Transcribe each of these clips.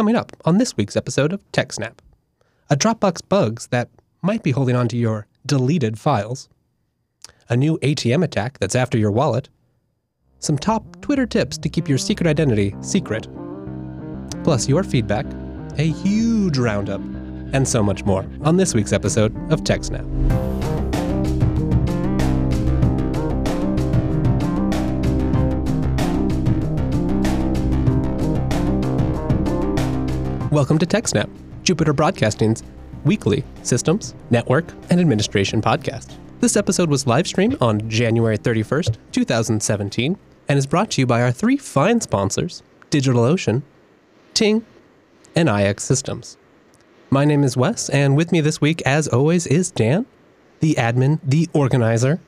coming up on this week's episode of TechSnap. A Dropbox bugs that might be holding onto your deleted files, a new ATM attack that's after your wallet, some top Twitter tips to keep your secret identity secret, plus your feedback, a huge roundup, and so much more on this week's episode of TechSnap. Welcome to TechSnap, Jupiter Broadcasting's weekly systems, network, and administration podcast. This episode was live streamed on January 31st, 2017, and is brought to you by our three fine sponsors DigitalOcean, Ting, and IX Systems. My name is Wes, and with me this week, as always, is Dan, the admin, the organizer,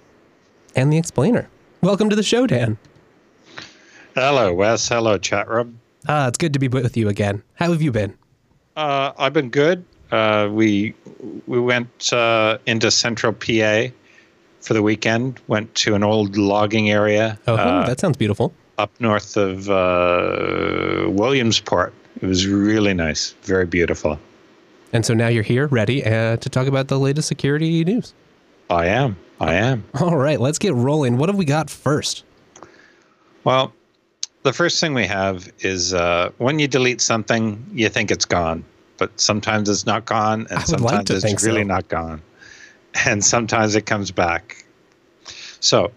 and the explainer. Welcome to the show, Dan. Hello, Wes. Hello, chat room. Ah, it's good to be with you again. How have you been? Uh, I've been good. Uh, we we went uh, into Central PA for the weekend. Went to an old logging area. Oh, uh, that sounds beautiful. up north of uh, Williamsport. It was really nice, very beautiful. And so now you're here, ready uh, to talk about the latest security news. I am. I am. All right, let's get rolling. What have we got first? Well, the first thing we have is uh, when you delete something, you think it's gone, but sometimes it's not gone, and would like sometimes it's think so. really not gone, and sometimes it comes back. So,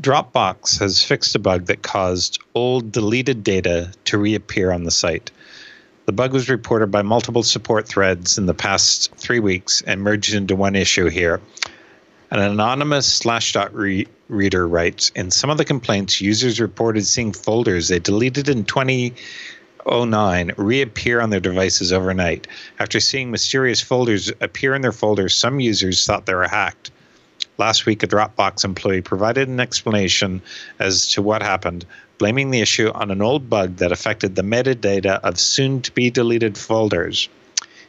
Dropbox has fixed a bug that caused old deleted data to reappear on the site. The bug was reported by multiple support threads in the past three weeks and merged into one issue here. An anonymous Slashdot re- reader writes In some of the complaints, users reported seeing folders they deleted in 2009 reappear on their devices overnight. After seeing mysterious folders appear in their folders, some users thought they were hacked. Last week, a Dropbox employee provided an explanation as to what happened, blaming the issue on an old bug that affected the metadata of soon to be deleted folders.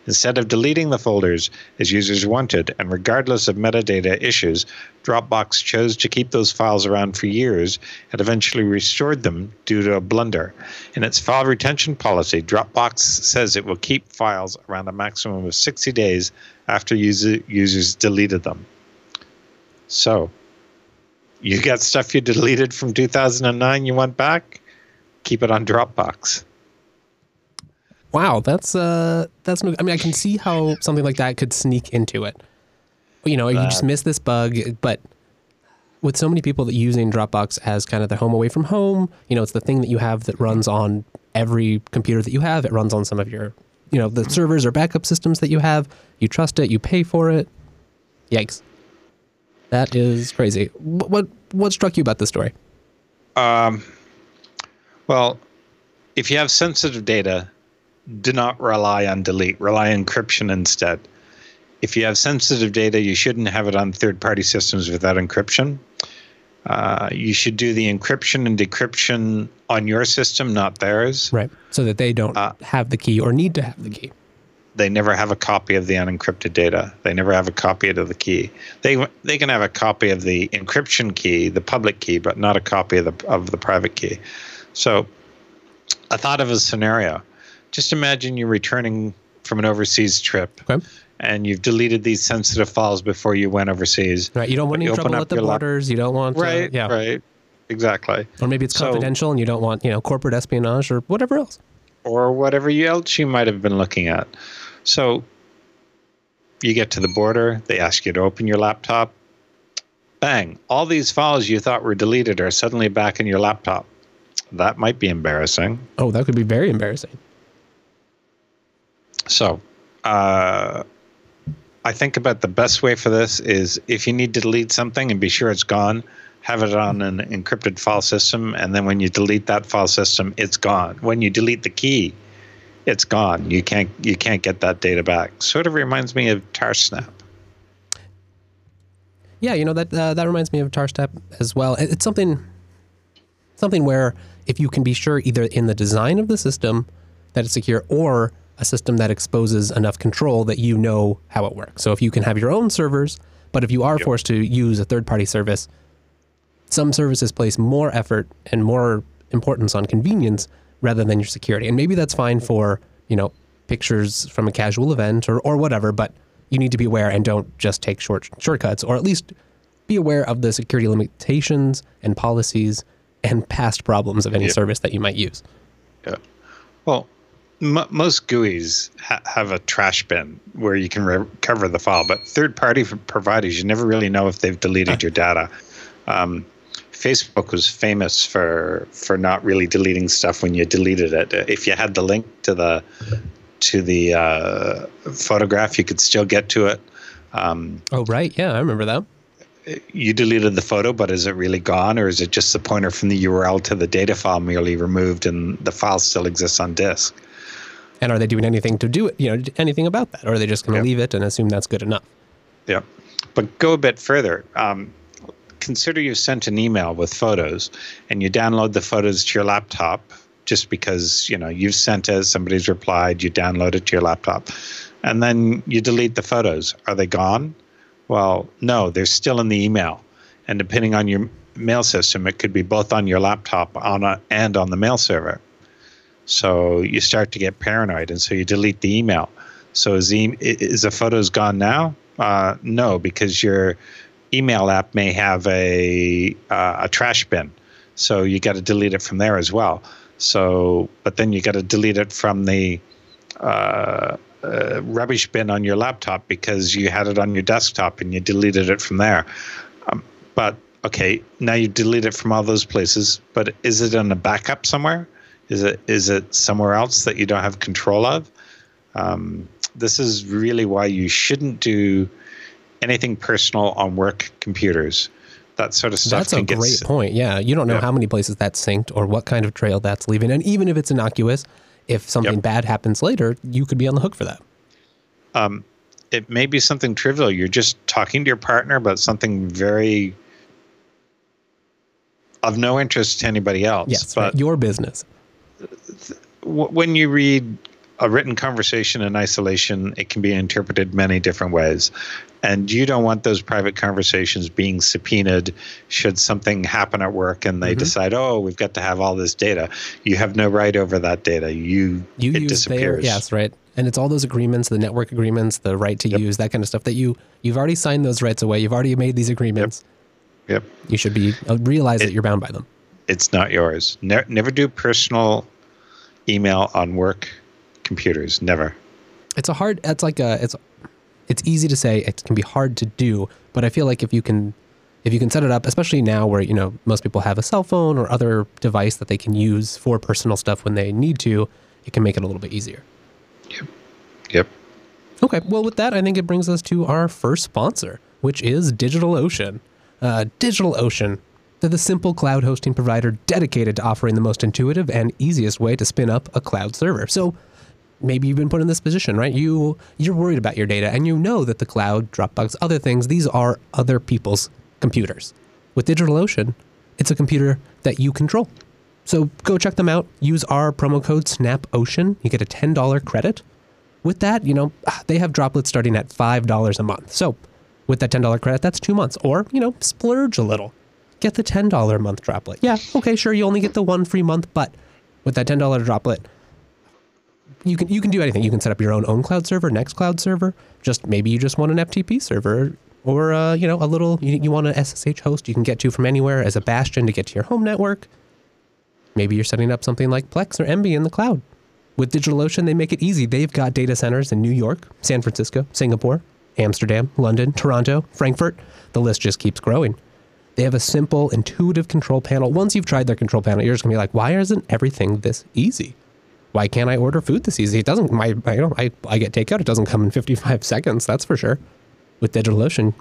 Instead of deleting the folders as users wanted, and regardless of metadata issues, Dropbox chose to keep those files around for years and eventually restored them due to a blunder. In its file retention policy, Dropbox says it will keep files around a maximum of 60 days after user, users deleted them. So, you got stuff you deleted from 2009 you want back? Keep it on Dropbox. Wow, that's uh, that's. No, I mean, I can see how something like that could sneak into it. You know, you just miss this bug, but with so many people that using Dropbox as kind of the home away from home, you know, it's the thing that you have that runs on every computer that you have. It runs on some of your, you know, the servers or backup systems that you have. You trust it, you pay for it. Yikes, that is crazy. What what, what struck you about this story? Um, well, if you have sensitive data, do not rely on delete. Rely on encryption instead. If you have sensitive data, you shouldn't have it on third-party systems without encryption. Uh, you should do the encryption and decryption on your system, not theirs. Right, so that they don't Uh, have the key or need to have the key. They never have a copy of the unencrypted data. They never have a copy of the key. They they can have a copy of the encryption key, the public key, but not a copy of the of the private key. So, I thought of a scenario. Just imagine you're returning from an overseas trip, Okay. and you've deleted these sensitive files before you went overseas. Right, you don't want any open trouble up at the lap- borders. You don't want, uh, Right. yeah, Right. Exactly. or maybe it's So- confidential and you don't want, you know, corporate espionage or whatever else. or whatever you- else you might have been looking at. So you get to the border, they ask you to open your laptop. Bang, all these files you thought were deleted are suddenly back in your laptop. That might be embarrassing. Oh, that could be very embarrassing. So, uh, I think about the best way for this is if you need to delete something and be sure it's gone, have it on an encrypted file system, and then when you delete that file system, it's gone. When you delete the key, it's gone. You can't you can't get that data back. Sort of reminds me of Tarsnap. Yeah, you know that uh, that reminds me of Tarsnap as well. It's something something where if you can be sure either in the design of the system that it's secure or a system that exposes enough control that you know how it works. So if you can have your own servers, but if you are forced to use a third-party service, some services place more effort and more importance on convenience rather than your security. And maybe that's fine for you know, pictures from a casual event or, or whatever, but you need to be aware and don't just take short shortcuts or at least be aware of the security limitations and policies and past problems of any yeah. service that you might use. Yeah. Well, m- most GUIs ha- have a trash bin where you can recover the file, but third-party providers, you never really know if they've deleted your data. Um, Facebook was famous for for not really deleting stuff when you deleted it. If you had the link to the to the uh, photograph, you could still get to it. Um, oh right, yeah, I remember that. You deleted the photo, but is it really gone, or is it just the pointer from the URL to the data file merely removed, and the file still exists on disk? And are they doing anything to do it? You know, anything about that, or are they just going to leave it and assume that's good enough? Yeah, but go a bit further. Um, consider you sent an email with photos and you download the photos to your laptop just because you know you've sent it somebody's replied you download it to your laptop and then you delete the photos are they gone well no they're still in the email and depending on your mail system it could be both on your laptop on a, and on the mail server so you start to get paranoid and so you delete the email so is the, is the photos gone now uh, no because you're email app may have a uh, a trash bin, so you got to delete it from there as well. So, but then you got to delete it from the uh, uh, rubbish bin on your laptop because you had it on your desktop and you deleted it from there. Um, but okay, now you delete it from all those places. But is it in a backup somewhere? Is it is it somewhere else that you don't have control of? Um, this is really why you shouldn't do anything personal on work computers. That sort of stuff. That's a great point. Yeah, you don't know yeah. how many places that's synced or what kind of trail that's leaving, and even if it's innocuous, if something yep. bad happens later, you could be on the hook for that. Um, it may be something trivial. You're just talking to your partner about something very of no interest to anybody else. Yes, but right. your business. When you read a written conversation in isolation, it can be interpreted many different ways. And you don't want those private conversations being subpoenaed should something happen at work and they mm-hmm. decide, oh, we've got to have all this data. You have no right over that data. You, you it disappears. Their, yes, right. And it's all those agreements, the network agreements, the right to yep. use, that kind of stuff that you you've already signed those rights away. You've already made these agreements. Yep. yep. You should be uh, realize it, that you're bound by them. It's not yours. Ne- never do personal email on work computers. Never. It's a hard. It's like a. It's it's easy to say. It can be hard to do. But I feel like if you can, if you can set it up, especially now where you know most people have a cell phone or other device that they can use for personal stuff when they need to, it can make it a little bit easier. Yep. Yep. Okay. Well, with that, I think it brings us to our first sponsor, which is DigitalOcean. Uh, DigitalOcean. They're the simple cloud hosting provider dedicated to offering the most intuitive and easiest way to spin up a cloud server. So maybe you've been put in this position, right? You you're worried about your data and you know that the cloud, Dropbox, other things, these are other people's computers. With DigitalOcean, it's a computer that you control. So go check them out. Use our promo code SNAPOcean. You get a $10 credit. With that, you know, ah, they have droplets starting at $5 a month. So with that $10 credit, that's two months. Or, you know, splurge a little. Get the $10 a month droplet. Yeah, okay, sure, you only get the one free month, but with that $10 droplet, you can you can do anything. You can set up your own ownCloud server, Nextcloud server. Just maybe you just want an FTP server, or uh, you know a little you, you want an SSH host you can get to from anywhere as a bastion to get to your home network. Maybe you're setting up something like Plex or Emby in the cloud. With DigitalOcean, they make it easy. They've got data centers in New York, San Francisco, Singapore, Amsterdam, London, Toronto, Frankfurt. The list just keeps growing. They have a simple, intuitive control panel. Once you've tried their control panel, you're just gonna be like, why isn't everything this easy? why can't I order food this easy? It doesn't. My I, you know I I get takeout. It doesn't come in 55 seconds. That's for sure. With DigitalOcean,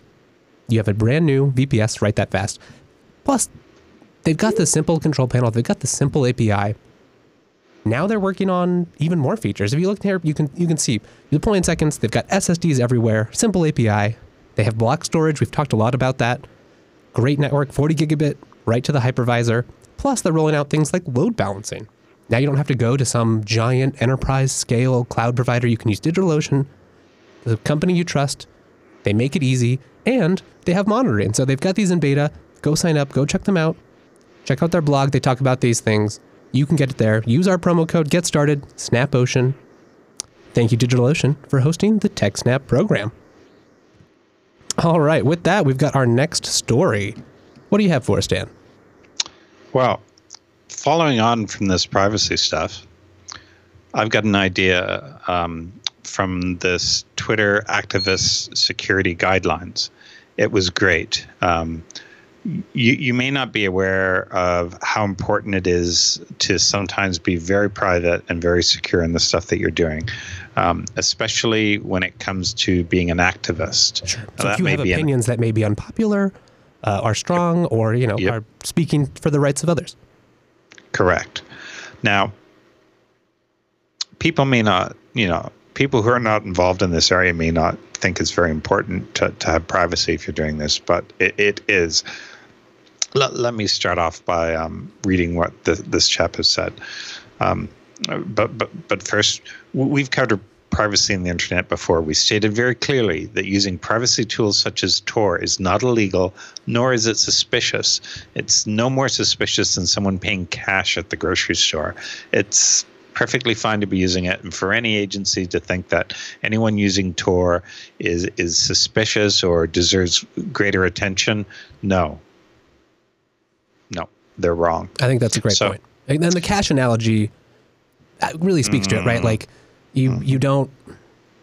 you have a brand new VPS right that fast. Plus, they've got the simple control panel. They've got the simple API. Now they're working on even more features. If you look here, you can you can see you deploy in seconds. They've got SSDs everywhere. Simple API. They have block storage. We've talked a lot about that. Great network, 40 gigabit right to the hypervisor. Plus, they're rolling out things like load balancing. Now you don't have to go to some giant enterprise scale cloud provider. You can use DigitalOcean, the company you trust. They make it easy and they have monitoring. So they've got these in beta. Go sign up, go check them out. Check out their blog. They talk about these things. You can get it there. Use our promo code, get started, SnapOcean. Thank you, DigitalOcean, for hosting the TechSnap program. All right, with that, we've got our next story. What do you have for us, Dan? Well, following on from this privacy stuff, I've got an idea um, from this Twitter activist security guidelines. It was great. Um, you, you may not be aware of how important it is to sometimes be very private and very secure in the stuff that you're doing, um, especially when it comes to being an activist. Sure. So if you have opinions an, that may be unpopular, uh, are strong, yep. or you know yep. are speaking for the rights of others. Correct. Now, people may not, you know, people who are not involved in this area may not think it's very important to, to have privacy if you're doing this, but it, it is. Let, let me start off by um, reading what the, this chap has said. Um, Uh, but, but, but first, we've covered privacy in the internet before. We stated very clearly that using privacy tools such as Tor is not illegal, nor is it suspicious. It's no more suspicious than someone paying cash at the grocery store. It's perfectly fine to be using it, and for any agency to think that anyone using Tor is is suspicious or deserves greater attention, no, no, they're wrong. I think that's a great so, point. And then the cash analogy really speaks mm-hmm. to it, right? Mm. Like you mm-hmm. you don't.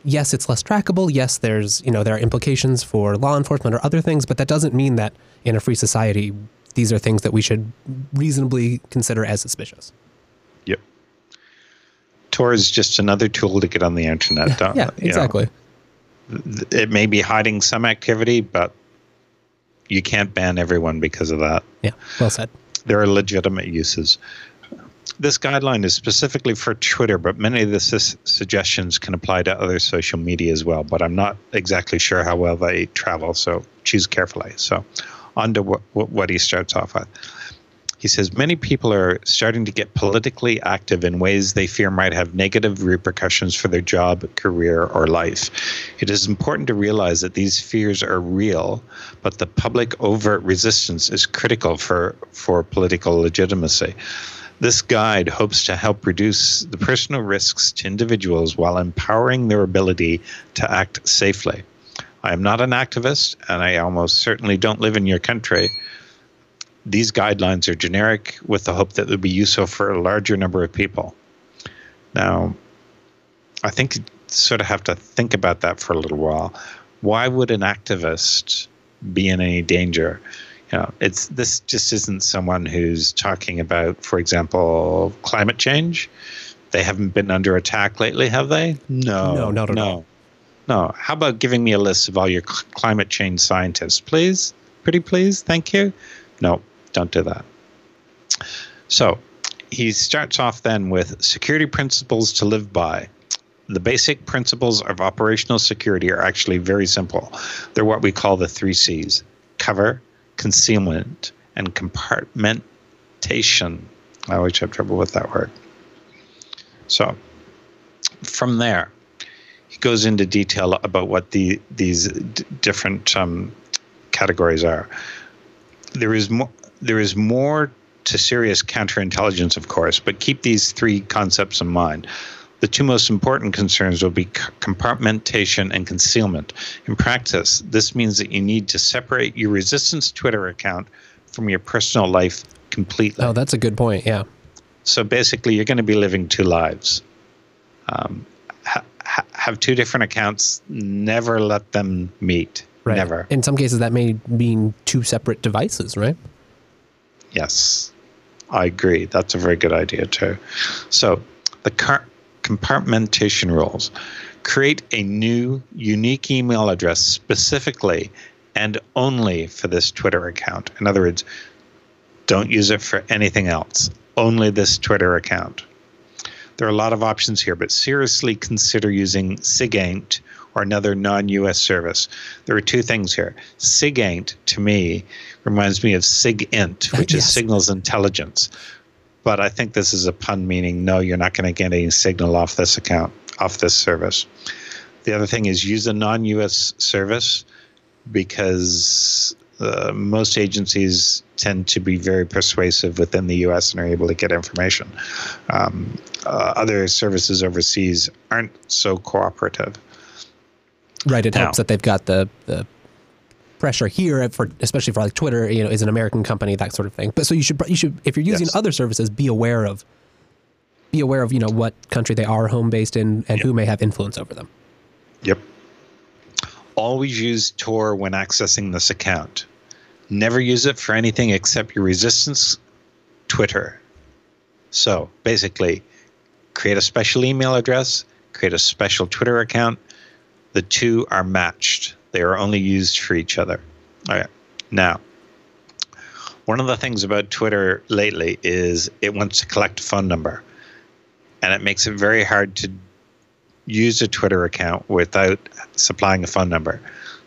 Yes, it's less trackable. Yes, there's you know there are implications for law enforcement or other things, but that doesn't mean that in a free society these are things that we should reasonably consider as suspicious. Yep. Tor is just another tool to get on the internet. yeah, exactly. Know, it may be hiding some activity, but you can't ban everyone because of that. Yeah, well said. There are legitimate uses. This guideline is specifically for Twitter, but many of the su- suggestions can apply to other social media as well. But I'm not exactly sure how well they travel, so choose carefully. So, on to what, what he starts off with. He says many people are starting to get politically active in ways they fear might have negative repercussions for their job, career, or life. It is important to realize that these fears are real, but the public overt resistance is critical for, for political legitimacy. This guide hopes to help reduce the personal risks to individuals while empowering their ability to act safely. I am not an activist, and I almost certainly don't live in your country these guidelines are generic with the hope that they'll be useful for a larger number of people. Now, I think you sort of have to think about that for a little while. Why would an activist be in any danger? You know, it's this just isn't someone who's talking about, for example, climate change. They haven't been under attack lately, have they? No, no, not at no. all. No. How about giving me a list of all your climate change scientists, please? Pretty please, thank you. No, don't do that. So he starts off then with security principles to live by. The basic principles of operational security are actually very simple. They're what we call the three C's cover, concealment, and compartmentation. I always have trouble with that word. So from there, he goes into detail about what the these d- different um, categories are. There is more there is more to serious counterintelligence, of course, but keep these three concepts in mind. The two most important concerns will be compartmentation and concealment. In practice, this means that you need to separate your resistance Twitter account from your personal life completely. Oh, that's a good point. Yeah. So basically, you're going to be living two lives. Um, ha- have two different accounts. Never let them meet. Right. Never. In some cases, that may mean two separate devices, right? Yes, I agree. That's a very good idea too. So the car- compartmentation rules create a new unique email address specifically and only for this Twitter account. In other words, don't use it for anything else, only this Twitter account. There are a lot of options here, but seriously consider using SIGAINT or another non US service. There are two things here. SIGAINT, to me, reminds me of SIGINT, which yes. is signals intelligence. But I think this is a pun meaning no, you're not going to get any signal off this account, off this service. The other thing is use a non US service because uh, most agencies tend to be very persuasive within the U.S. and are able to get information. Um, uh, other services overseas aren't so cooperative. Right. It now, helps that they've got the, the pressure here for especially for like Twitter, you know, is an American company, that sort of thing. But so you should you should if you're using yes. other services, be aware of be aware of you know what country they are home based in and yep. who may have influence over them. Yep. Always use Tor when accessing this account. Never use it for anything except your resistance Twitter. So basically, create a special email address, create a special Twitter account. The two are matched. They are only used for each other. All right. Now, one of the things about Twitter lately is it wants to collect a phone number. And it makes it very hard to use a Twitter account without supplying a phone number.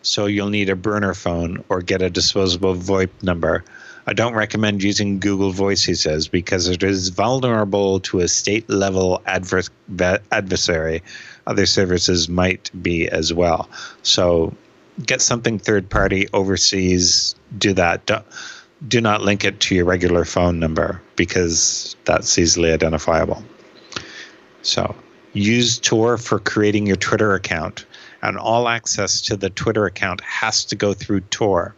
So you'll need a burner phone or get a disposable VoIP number. I don't recommend using Google Voice, he says, because it is vulnerable to a state level advers- adversary. Other services might be as well. So get something third party overseas, do that. Do, do not link it to your regular phone number because that's easily identifiable. So use Tor for creating your Twitter account, and all access to the Twitter account has to go through Tor.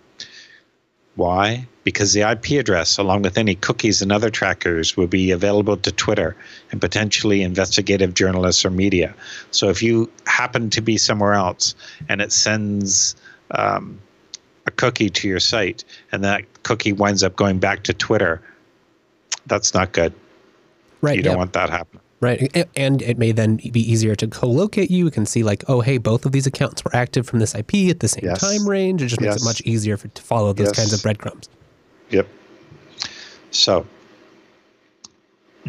Why? Because the IP address, along with any cookies and other trackers, will be available to Twitter and potentially investigative journalists or media. So if you happen to be somewhere else and it sends um, a cookie to your site and that cookie winds up going back to Twitter, that's not good. Right. You don't want that happening. Right. And it may then be easier to co-locate you. We can see like, oh, hey, both of these accounts were active from this IP at the same yes. time range. It just makes yes. it much easier for, to follow those yes. kinds of breadcrumbs. Yep. So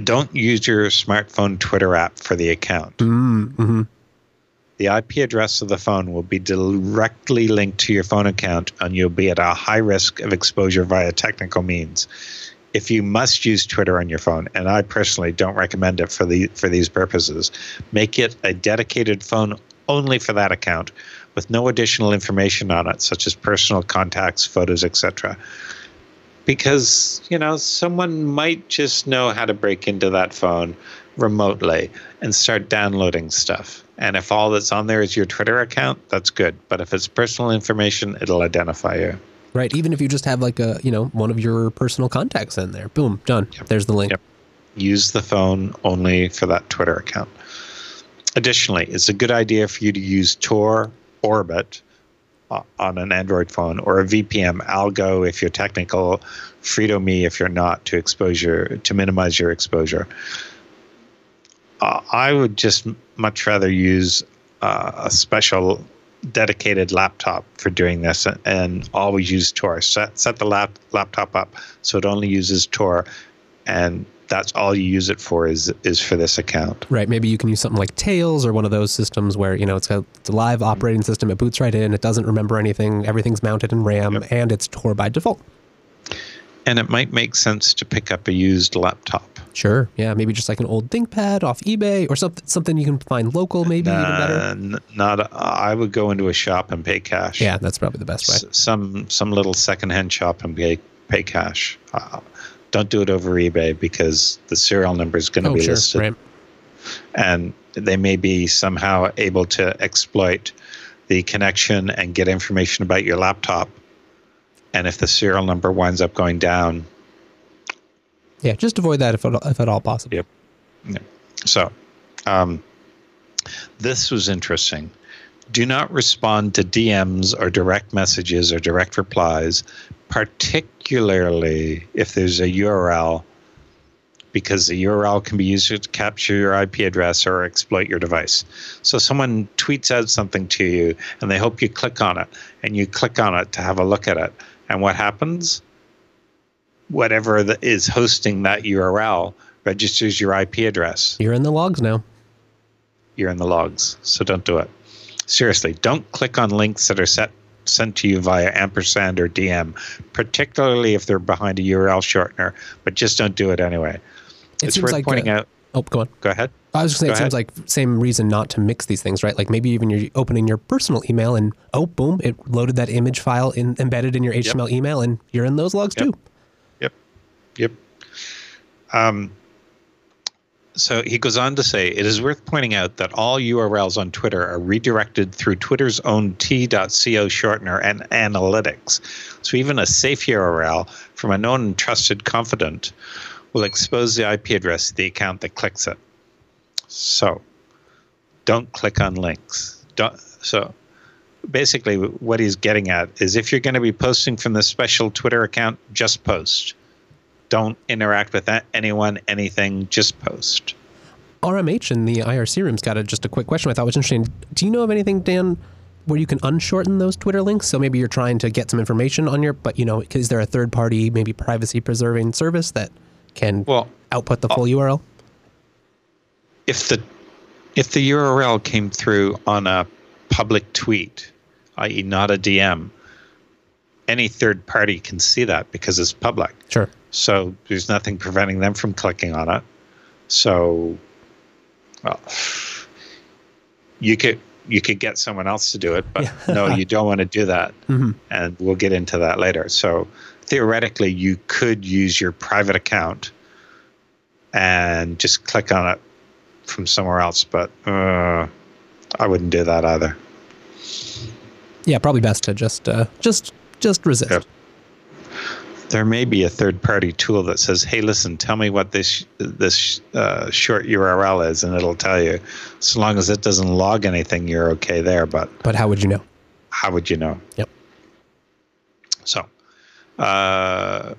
don't use your smartphone Twitter app for the account. Mm-hmm. The IP address of the phone will be directly linked to your phone account, and you'll be at a high risk of exposure via technical means if you must use Twitter on your phone, and I personally don't recommend it for the for these purposes, make it a dedicated phone only for that account, with no additional information on it, such as personal contacts, photos, etc. Because you know someone might just know how to break into that phone remotely and start downloading stuff. And if all that's on there is your Twitter account, that's good. But if it's personal information, it'll identify you. Right. Even if you just have like a, you know, one of your personal contacts in there. Boom, done. Yep. There's the link. Yep. Use the phone only for that Twitter account. Additionally, it's a good idea for you to use Tor Orbot uh, on an Android phone or a VPN algo if you're technical, Freedome if you're not to exposure to minimize your exposure. Uh, I would just much rather use uh, a special dedicated laptop for doing this and always use Tor. Set, set the lap, laptop up so it only uses Tor and that's all you use it for is is for this account. Right. Maybe you can use something like Tails or one of those systems where you know it's a, it's a live operating system. It boots right in. It doesn't remember anything. Everything's mounted in RAM yep. and it's Tor by default. And it might make sense to pick up a used laptop. Sure. Yeah. Maybe just like an old ThinkPad off eBay or something something you can find local. Maybe even better. Not. A, I would go into a shop and pay cash. Yeah, that's probably the best way. S- some some little secondhand shop and pay pay cash. Uh, don't do it over eBay because the serial number is going to oh, be sure. listed, right. and they may be somehow able to exploit the connection and get information about your laptop. And if the serial number winds up going down, yeah, just avoid that if at, if at all possible. Yep. yep. So, um, this was interesting. Do not respond to DMs or direct messages or direct replies, particularly if there's a URL, because the URL can be used to capture your IP address or exploit your device. So, someone tweets out something to you and they hope you click on it, and you click on it to have a look at it. And what happens? whatever that is hosting that URL registers your IP address. You're in the logs now. You're in the logs, so don't do it. Seriously, don't click on links that are set sent to you via ampersand or DM, particularly if they're behind a URL shortener. But just don't do it anyway. It it's worth like pointing a, out. Oh, go on. Go ahead. I was just saying, Go it seems like same reason not to mix these things, right? Like maybe even you're opening your personal email and oh, boom, it loaded that image file in, embedded in your HTML email, and you're in those logs Yep. too. Yep. Yep. Um, so he goes on to say it is worth pointing out that all URLs on Twitter are redirected through Twitter's own t.co shortener and analytics. So even a safe URL from a known and trusted confidant will expose the IP address of the account that clicks it. So don't click on links. Don't, so basically what he's getting at is if you're going to be posting from the special Twitter account, just post. Don't interact with that, anyone, anything, just post. RMH in the IRC room's got a, just a quick question I thought was interesting. Do you know of anything, Dan, where you can unshorten those Twitter links? So maybe you're trying to get some information on your, but you know, is there a third party, maybe privacy preserving service that can Well, output the uh, full URL? If the if the URL came through on a public tweet, i.e., not a DM, any third party can see that because it's public. Sure. So there's nothing preventing them from clicking on it. So, well, you could you could get someone else to do it, but no, you don't want to do that. Mhm. And we'll get into that later. So theoretically, you could use your private account and just click on it from somewhere else, but uh, I wouldn't do that either. Yeah, probably best to just uh, just just resist. Yep. there may be a third party tool that says, "Hey, listen, tell me what this this uh, short URL is," and it'll tell you. So long as it doesn't log anything, you're okay there. But But how would you know? how would you know? Yep. So, uh,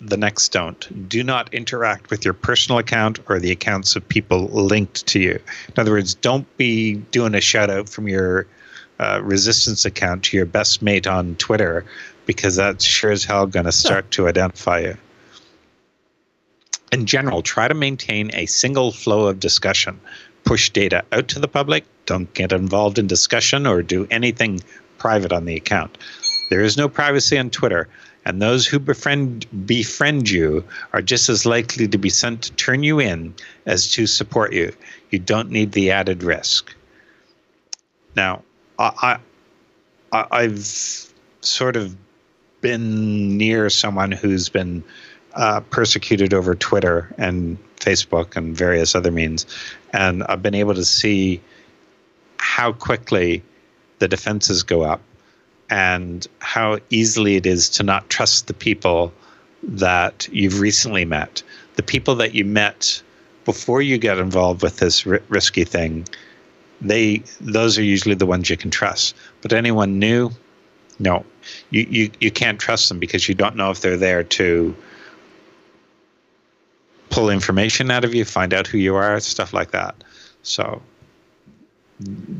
the next don't. Do not interact with your personal account or the accounts of people linked to you. In other words, don't be doing a shout out from your uh, resistance account to your best mate on Twitter because that's sure as hell going to start to identify you. In general, try to maintain a single flow of discussion. Push data out to the public. Don't get involved in discussion or do anything private on the account. There is no privacy on Twitter, and those who befriend befriend you are just as likely to be sent to turn you in as to support you. You don't need the added risk. Now, I, I I've sort of been near someone who's been uh, persecuted over Twitter and Facebook and various other means, and I've been able to see how quickly the defenses go up and how easily it is to not trust the people that you've recently met. The people that you met before you get involved with this ri- risky thing, they those are usually the ones you can trust. But anyone new, no, you, you, you can't trust them because you don't know if they're there to pull information out of you, find out who you are, stuff like that. So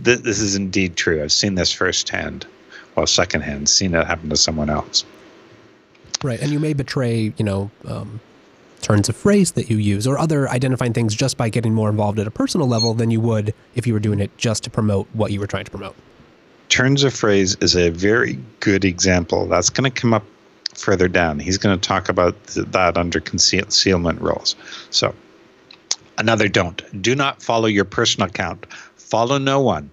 th- this is indeed true. I've seen this firsthand, well, secondhand, seeing it happen to someone else. Right, and you may betray, you know, um, turns of phrase that you use or other identifying things just by getting more involved at a personal level than you would if you were doing it just to promote what you were trying to promote. Turns of phrase is a very good example. That's going to come up further down. He's going to talk about th- that under concealment rules. So, another don't. Do not follow your personal account. Follow no one.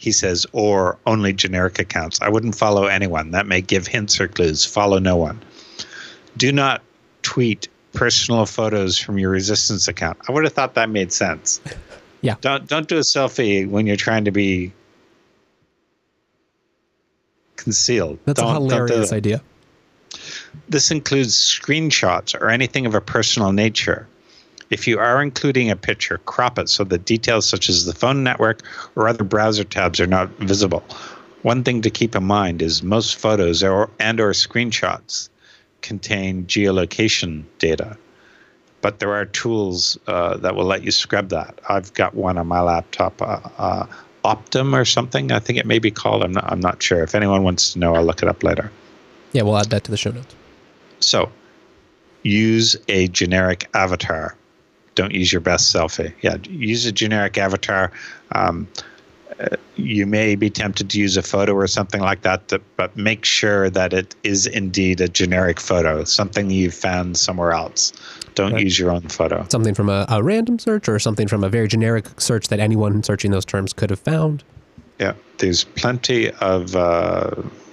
He says, or only generic accounts. I wouldn't follow anyone. That may give hints or clues. Follow no one. Do not tweet personal photos from your resistance account. I would have thought that made sense. Yeah. Don't don't do a selfie when you're trying to be concealed. That's Don't- a don't do hilarious idea. This includes screenshots or anything of a personal nature. If you are including a picture, crop it so that details such as the phone network or other browser tabs are not visible. One thing to keep in mind is most photos or and or screenshots contain geolocation data, but there are tools uh, that will let you scrub that. I've got one on my laptop, uh, uh, Optum or something. I think it may be called. I'm not, I'm not sure. If anyone wants to know, I'll look it up later. Yeah, we'll add that to the show notes. So, use a generic avatar. Don't use your best selfie. Yeah, use a generic avatar. Um, you may be tempted to use a photo or something like that, to, but make sure that it is indeed a generic photo, something you've found somewhere else. Don't right. use your own photo. Something from a, a, random search or something from a very generic search that anyone searching those terms could have found. Yeah, there's plenty of uh,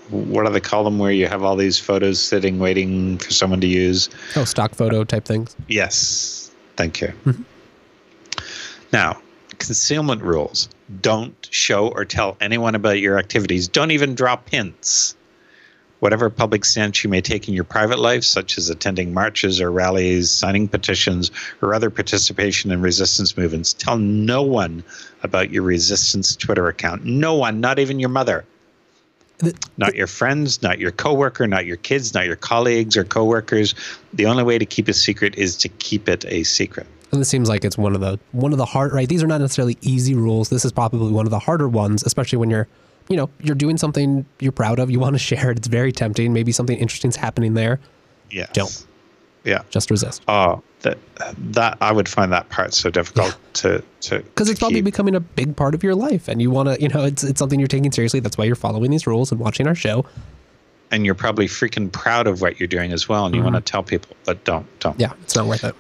what do they call them where you have all these photos sitting waiting for someone to use? Oh, stock photo type things. Yes, thank you. Mm-hmm. Now, concealment rules. Don't show or tell anyone about your activities. Don't even drop hints. Whatever public stance you may take in your private life, such as attending marches or rallies, signing petitions, or other participation in resistance movements, tell no one about your resistance Twitter account. No one, not even your mother. The, not your friends, not your coworker, not your kids, not your colleagues or coworkers. The only way to keep a secret is to keep it a secret. And this seems like it's one of the one of the hard right. These are not necessarily easy rules. This is probably one of the harder ones, especially when you're, you know, you're doing something you're proud of. You want to share it. It's very tempting. Maybe something interesting is happening there. Yeah. Don't. Yeah. Just resist. Oh, that that I would find that part so difficult yeah. to to because it's probably keep. becoming a big part of your life, and you want to, you know, it's it's something you're taking seriously. That's why you're following these rules and watching our show. And you're probably freaking proud of what you're doing as well, and mm-hmm. you want to tell people, but don't don't. Yeah, it's not worth it.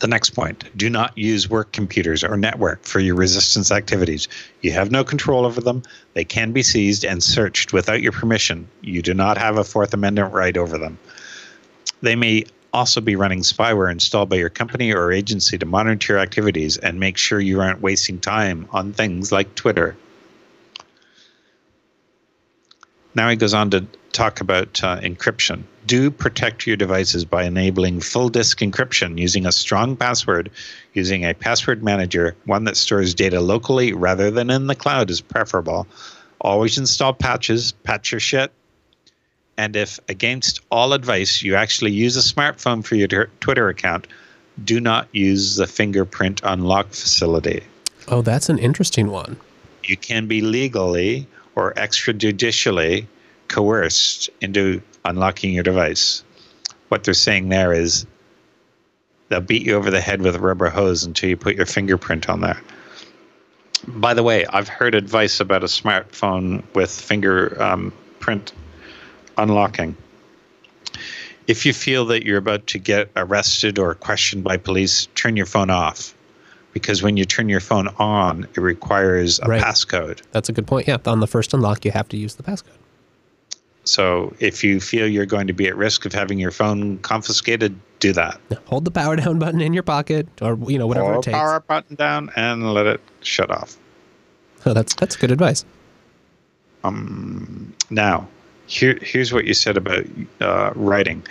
The next point do not use work computers or network for your resistance activities. You have no control over them. They can be seized and searched without your permission. You do not have a Fourth Amendment right over them. They may also be running spyware installed by your company or agency to monitor your activities and make sure you aren't wasting time on things like Twitter. Now he goes on to talk about uh, encryption. Do protect your devices by enabling full disk encryption using a strong password, using a password manager, one that stores data locally rather than in the cloud is preferable. Always install patches, patch your shit. And if, against all advice, you actually use a smartphone for your Twitter account, do not use the fingerprint unlock facility. Oh, that's an interesting one. You can be legally or extrajudicially coerced into unlocking your device. What they're saying there is they'll beat you over the head with a rubber hose until you put your fingerprint on there. By the way, I've heard advice about a smartphone with fingerprint um, unlocking. If you feel that you're about to get arrested or questioned by police, turn your phone off. Because when you turn your phone on, it requires a right. passcode. That's a good point. Yeah, on the first unlock, you have to use the passcode. So if you feel you're going to be at risk of having your phone confiscated, do that. Hold the power down button in your pocket, or you know whatever Hold it takes. Power button down and let it shut off. Oh, that's that's good advice. Um, now, here here's what you said about uh, writing.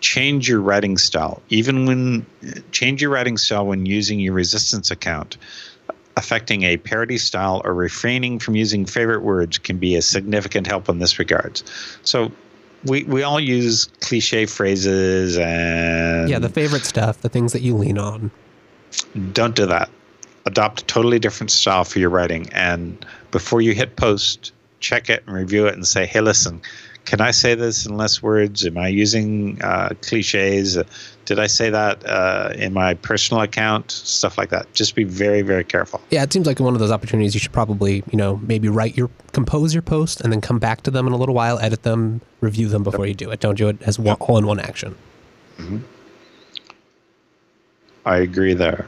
Change your writing style. Even when change your writing style when using your resistance account affecting a parody style or refraining from using favorite words can be a significant help in this regards. So we, we all use cliche phrases and yeah, the favorite stuff, the things that you lean on. Don't do that. Adopt a totally different style for your writing, and before you hit post, check it and review it and say, "Hey, listen, can I say this in less words? Am I using uh, cliches? Did I say that uh, in my personal account? Stuff like that. Just be very, very careful. Yeah, it seems like one of those opportunities you should probably, you know, maybe write your, compose your post and then come back to them in a little while, edit them, review them before yep. you do it. Don't do it as one, all in one action. Mm-hmm. I agree there.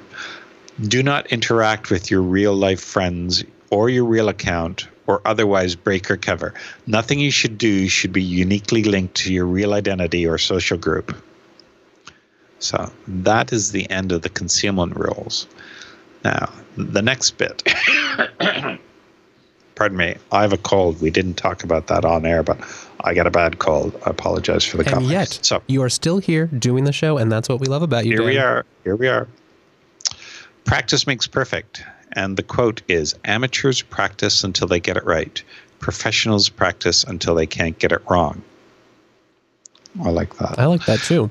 Do not interact with your real life friends or your real account or otherwise break or cover. Nothing you should do should be uniquely linked to your real identity or social group. So that is the end of the concealment rules. Now, the next bit. Pardon me, I have a cold. We didn't talk about that on air, but I got a bad cold. I apologize for the and comments. yet, so you are still here doing the show, and that's what we love about you. Here Dan. we are. Here we are. Practice makes perfect. And the quote is Amateurs practice until they get it right, professionals practice until they can't get it wrong. I like that. I like that too.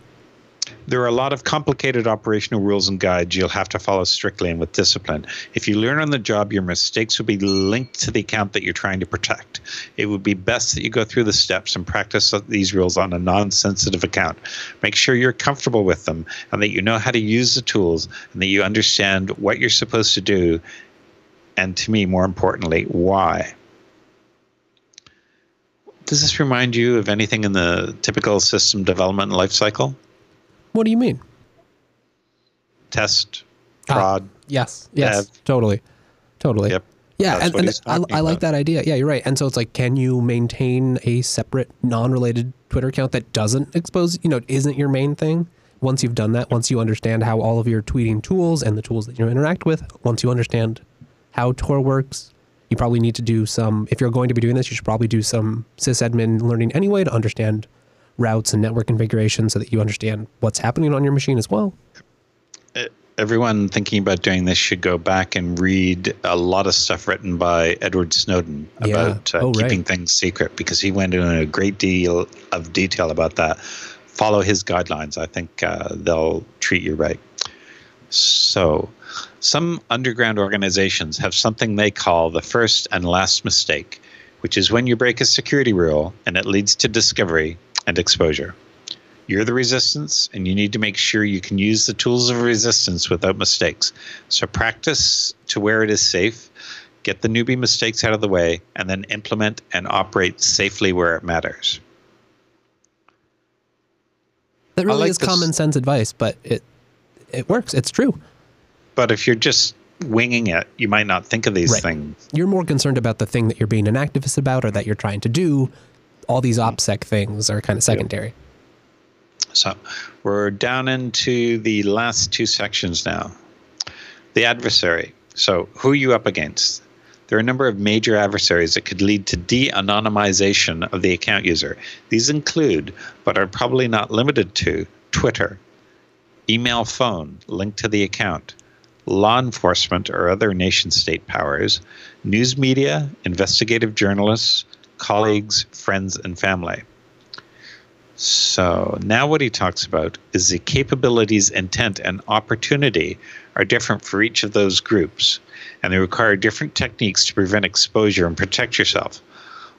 There are a lot of complicated operational rules and guides you'll have to follow strictly and with discipline. If you learn on the job, your mistakes will be linked to the account that you're trying to protect. It would be best that you go through the steps and practice these rules on a non sensitive account. Make sure you're comfortable with them and that you know how to use the tools and that you understand what you're supposed to do And to me, more importantly, why? Does this remind you of anything in the typical system development life cycle? What do you mean? Test, ah, prod. Ah, yes, yes, dev. totally, totally. Yep. Yeah, and, and I, I, like that idea. Yeah, you're right. And so it's like, can you maintain a separate, non-related Twitter account that doesn't expose, you know, isn't your main thing? Once you've done that, once you understand how all of your tweeting tools and the tools that you interact with, once you understand how Tor works, you probably need to do some. If you're going to be doing this, you should probably do some sysadmin learning anyway to understand routes and network configuration, so that you understand what's happening on your machine as well everyone thinking about doing this should go back and read a lot of stuff written by Edward Snowden yeah. about uh, oh, keeping right. things secret because he went into a great deal of detail about that. Follow his guidelines. I think uh, they'll treat you right. So, some underground organizations have something they call the first and last mistake, which is when you break a security rule and it leads to discovery and exposure. You're the resistance, and you need to make sure you can use the tools of resistance without mistakes. So practice to where it is safe, get the newbie mistakes out of the way, and then implement and operate safely where it matters. That really like is this. common sense advice, but it it works. It's true. But if you're just winging it, you might not think of these right. things. You're more concerned about the thing that you're being an activist about or that you're trying to do. All these OPSEC things are kind of secondary. So we're down into the last two sections now. The adversary. So who are you up against? There are a number of major adversaries that could lead to de anonymization of the account user. These include, but are probably not limited to, Twitter, email phone linked to the account, law enforcement or other nation state powers, news media, investigative journalists, colleagues, friends, and family. So now what he talks about is the capabilities, intent, and opportunity are different for each of those groups, and they require different techniques to prevent exposure and protect yourself.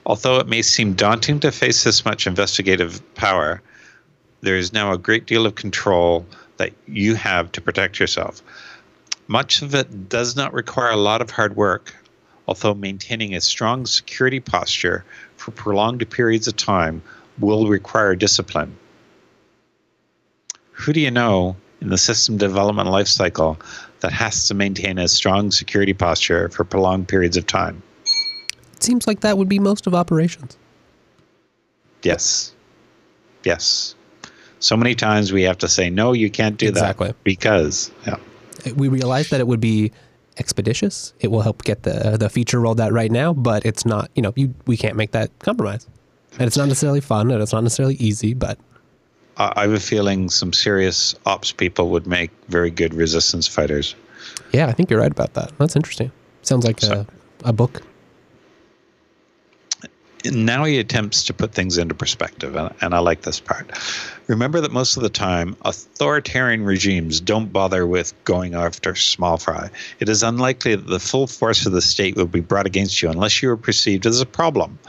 Although it may seem daunting to face this much investigative power, there is now a great deal of control that you have to protect yourself. Much of it does not require a lot of hard work, although maintaining a strong security posture for prolonged periods of time will require discipline. Who do you know in the system development lifecycle that has to maintain a strong security posture for prolonged periods of time? It seems like that would be most of operations. Yes. Yes. So many times we have to say, no, you can't do exactly. that because, yeah. We realize that it would be expeditious. It will help get the the feature rolled out right now, but it's not, you know, you we can't make that compromise. And it's not necessarily fun and it's not necessarily easy, but. I have a feeling some serious ops people would make very good resistance fighters. Yeah, I think you're right about that. That's interesting. Sounds like so, a, a book now he attempts to put things into perspective, and, and I like this part. Remember that most of the time, authoritarian regimes don't bother with going after small fry. It is unlikely that the full force of the state will be brought against you unless you are perceived as a problem.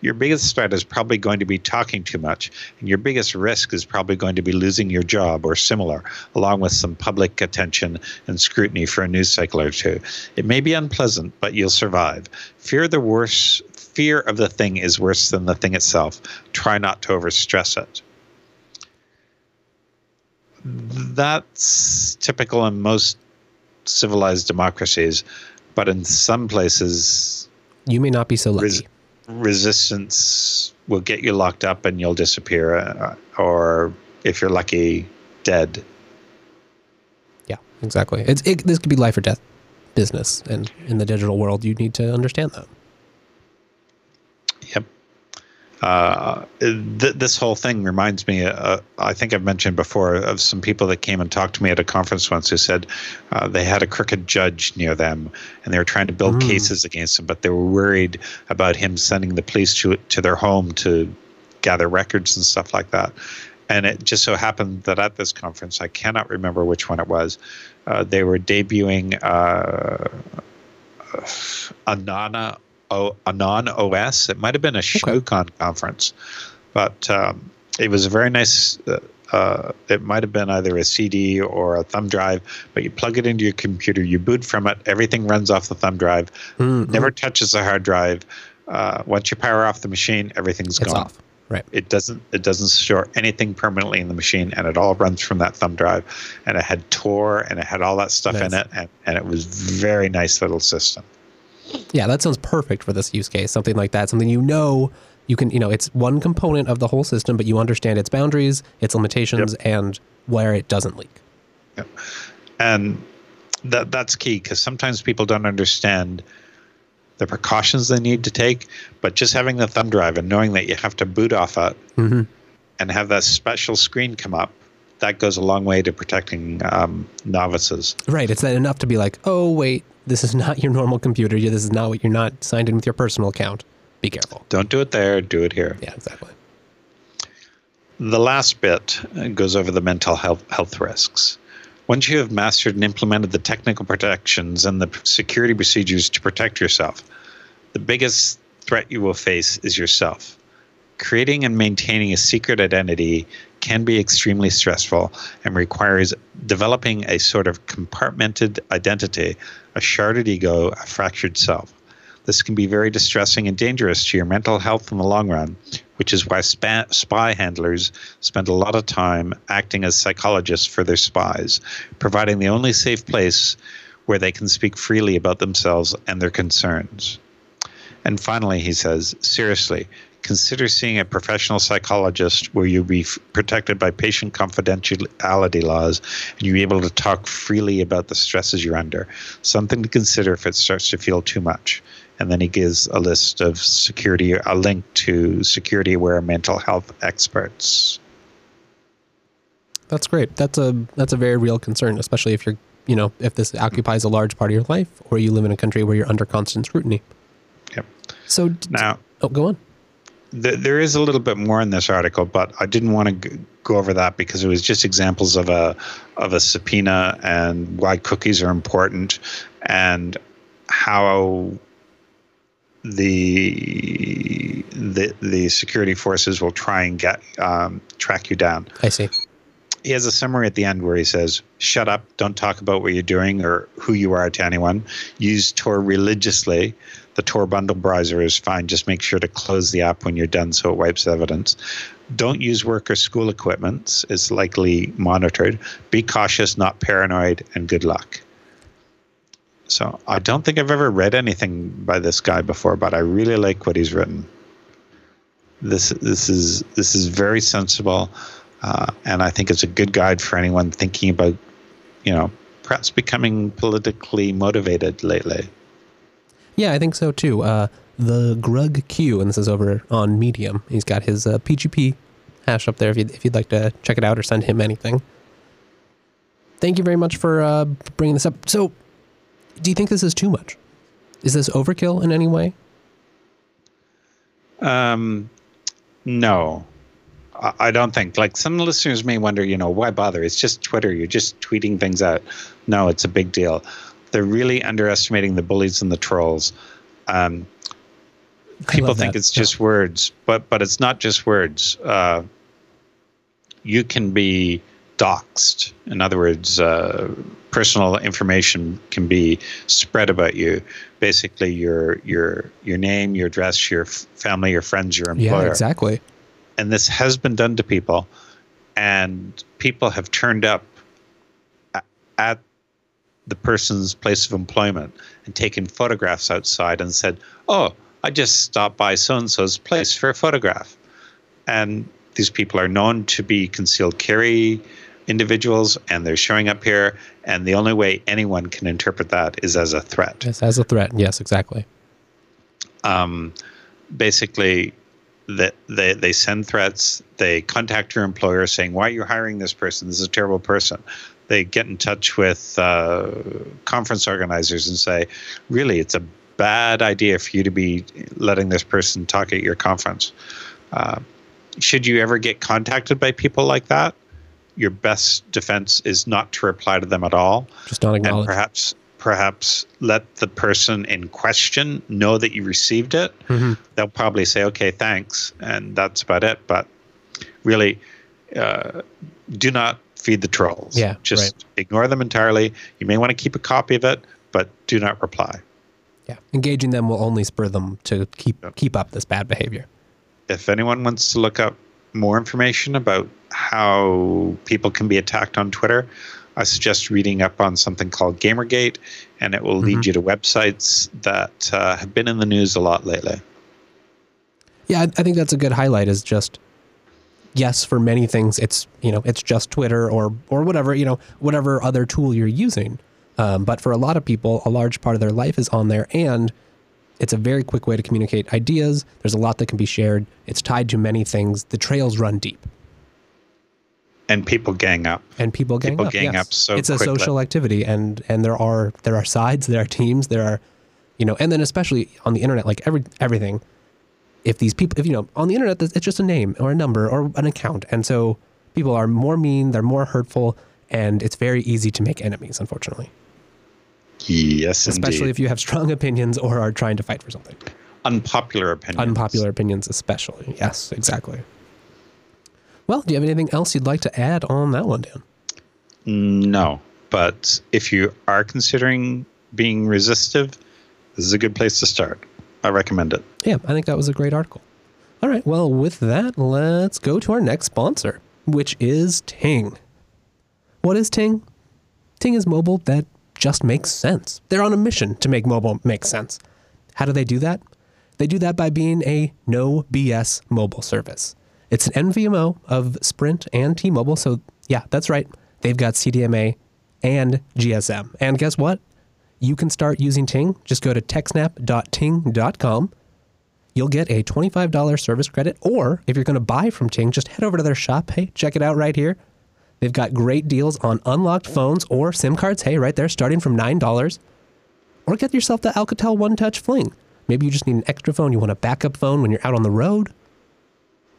Your biggest threat is probably going to be talking too much, and your biggest risk is probably going to be losing your job or similar, along with some public attention and scrutiny for a news cycle or two. It may be unpleasant, but you'll survive. Fear the worst fear of the thing is worse than the thing itself. Try not to overstress it. That's typical in most civilized democracies, but in some places, you may not be so lucky. Res- resistance will get you locked up and you'll disappear, uh, or if you're lucky, dead. Yeah, exactly. It's it, this could be life or death business, and in the digital world, you need to understand that. Yep. Uh, th- this whole thing reminds me. Uh, I think I've mentioned before of some people that came and talked to me at a conference once who said uh, they had a crooked judge near them and they were trying to build mm. cases against him, but they were worried about him sending the police to to their home to gather records and stuff like that. And it just so happened that at this conference, I cannot remember which one it was, uh, they were debuting uh, Anana o, Anon OS. It might have been a okay. Conference, but um, it was a very nice uh, uh, it might have been either a CD or a thumb drive, but you plug it into your computer, you boot from it, everything runs off the thumb drive, mm-hmm. never touches the hard drive. Uh, once you power off the machine, everything's it's gone. Off. Right. It doesn't it doesn't store anything permanently in the machine, and it all runs from that thumb drive. And it had Tor, and it had all that stuff nice. in it, and, and it was very nice little system. Yeah, that sounds perfect for this use case. Something like that, something you know you can, you know, it's one component of the whole system, but you understand its boundaries, its limitations, yep. and where it doesn't leak. Yep. And that that's key because sometimes people don't understand the precautions they need to take, but just having the thumb drive and knowing that you have to boot off it mm-hmm. and have that special screen come up, that goes a long way to protecting um, novices. Right. It's enough to be like, oh, wait, this is not your normal computer. This is not what you're not signed in with your personal account. Be careful. Don't do it there, do it here. Yeah, exactly. The last bit uh, goes over the mental health, health risks. Once you have mastered and implemented the technical protections and the security procedures to protect yourself, the biggest threat you will face is yourself. Creating and maintaining a secret identity can be extremely stressful and requires developing a sort of compartmented identity, a sharded ego, a fractured self. This can be very distressing and dangerous to your mental health in the long run, which is why spa- spy handlers spend a lot of time acting as psychologists for their spies, providing the only safe place where they can speak freely about themselves and their concerns. And finally, he says, seriously, consider seeing a professional psychologist where you'll be f- protected by patient confidentiality laws and you'll be able to talk freely about the stresses you're under. Something to consider if it starts to feel too much and then he gives a list of security, a link to security aware mental health experts. That's great. That's a that's a very real concern, especially if you're you know if this occupies a large part of your life, or you live in a country where you're under constant scrutiny. Yep. So now, oh, go on. Th- there is a little bit more in this article, but I didn't want to g- go over that because it was just examples of a of a subpoena and why cookies are important and how the the the security forces will try and get um, track you down. I see. He has a summary at the end where he says, "Shut up! Don't talk about what you're doing or who you are to anyone. Use Tor religiously. The Tor bundle browser is fine. Just make sure to close the app when you're done, so it wipes evidence. Don't use work or school equipment. It's likely monitored. Be cautious, not paranoid, and good luck." So I don't think I've ever read anything by this guy before, but I really like what he's written. This this is this is very sensible, uh, and I think it's a good guide for anyone thinking about, you know, perhaps becoming politically motivated lately. Yeah, I think so too. Uh, the grugq, and this is over on Medium. He's got his uh, PGP hash up there if you'd, if you'd like to check it out or send him anything. Thank you very much for uh, bringing this up. So do you think this is too much? Is this overkill in any way? Um, no, I don't think. Like some listeners may wonder, you know, why bother? It's just Twitter. You're just tweeting things out. No, it's a big deal. They're really underestimating the bullies and the trolls. Um, people think it's yeah. just words, but but it's not just words. Uh, you can be doxed. In other words, uh, personal information can be spread about you. Basically, your your your name, your address, your family, your friends, your employer. Yeah, exactly. And this has been done to people, and people have turned up at the person's place of employment and taken photographs outside and said, "Oh, I just stopped by so and so's place for a photograph," and these people are known to be concealed carry individuals and they're showing up here and the only way anyone can interpret that is as a threat. Yes as a threat yes exactly. Um, basically that they, they send threats they contact your employer saying why are you hiring this person? This is a terrible person they get in touch with uh, conference organizers and say really it's a bad idea for you to be letting this person talk at your conference uh, should you ever get contacted by people like that your best defense is not to reply to them at all. Just don't acknowledge. And perhaps perhaps let the person in question know that you received it. Mm-hmm. They'll probably say, "Okay, thanks," and that's about it. But really, uh, do not feed the trolls. Yeah, just right. ignore them entirely. You may want to keep a copy of it, but do not reply. Yeah, engaging them will only spur them to keep keep up this bad behavior. If anyone wants to look up more information about how people can be attacked on Twitter, I suggest reading up on something called Gamergate, and it will lead you to websites that uh, have been in the news a lot lately. Yeah, I think that's a good highlight. Is just yes, for many things, it's you know it's just Twitter or or whatever you know whatever other tool you're using. Um, but for a lot of people, a large part of their life is on there, and it's a very quick way to communicate ideas. There's a lot that can be shared. It's tied to many things. The trails run deep, And people gang up. and people gang People up. gang yes. up so it's a quickly. social activity, and and there are there are sides, there are teams, there are, you know, and then especially on the internet, like every everything. If these people, if you know, on the internet, it's just a name or a number or an account, and so people are more mean, they're more hurtful, and it's very easy to make enemies, unfortunately. Yes, especially indeed. if you have strong opinions or are trying to fight for something. Unpopular opinions. Unpopular opinions, especially. Yes, exactly. Well, do you have anything else you'd like to add on that one, Dan? No, but if you are considering being resistive, this is a good place to start. I recommend it. Yeah, I think that was a great article. All right, well, with that, let's go to our next sponsor, which is Ting. What is Ting? Ting is mobile that just makes sense. They're on a mission to make mobile make sense. How do they do that? They do that by being a no BS mobile service. It's an NVMO of Sprint and T Mobile. So, yeah, that's right. They've got CDMA and GSM. And guess what? You can start using Ting. Just go to techsnap.ting.com. You'll get a $25 service credit. Or if you're going to buy from Ting, just head over to their shop. Hey, check it out right here. They've got great deals on unlocked phones or SIM cards. Hey, right there, starting from $9. Or get yourself the Alcatel One Touch Fling. Maybe you just need an extra phone. You want a backup phone when you're out on the road.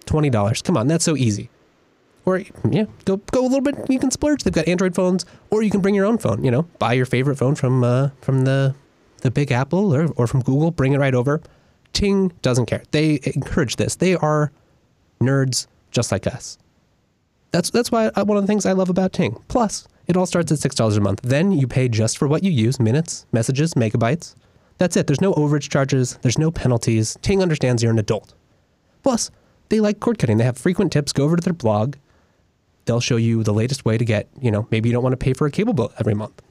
$20. Come on, that's so easy. Or yeah, go go a little bit. You can splurge. They've got Android phones, or you can bring your own phone. You know, buy your favorite phone from uh, from the the Big Apple or, or from Google. Bring it right over. Ting doesn't care. They encourage this. They are nerds just like us. That's that's why uh, one of the things I love about Ting. Plus, it all starts at six dollars a month. Then you pay just for what you use: minutes, messages, megabytes. That's it. There's no overage charges. There's no penalties. Ting understands you're an adult. Plus, they like cord cutting. They have frequent tips. Go over to their blog. They'll show you the latest way to get, you know, maybe you don't want to pay for a cable bill every month.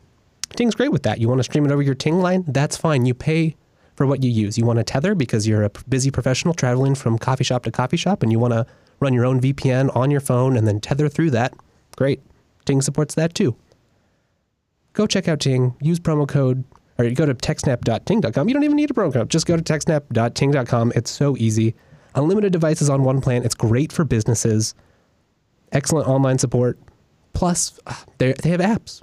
Ting's great with that. You want to stream it over your Ting line? That's fine. You pay for what you use. You want to tether because you're a busy professional traveling from coffee shop to coffee shop and you want to run your own VPN on your phone and then tether through that. Great. Ting supports that too. Go check out Ting. Use promo code or you go to techsnap.ting.com. You don't even need a promo code. Just go to techsnap.ting.com. It's so easy. Unlimited devices on one plan. It's great for businesses. Excellent online support. Plus, they they have apps.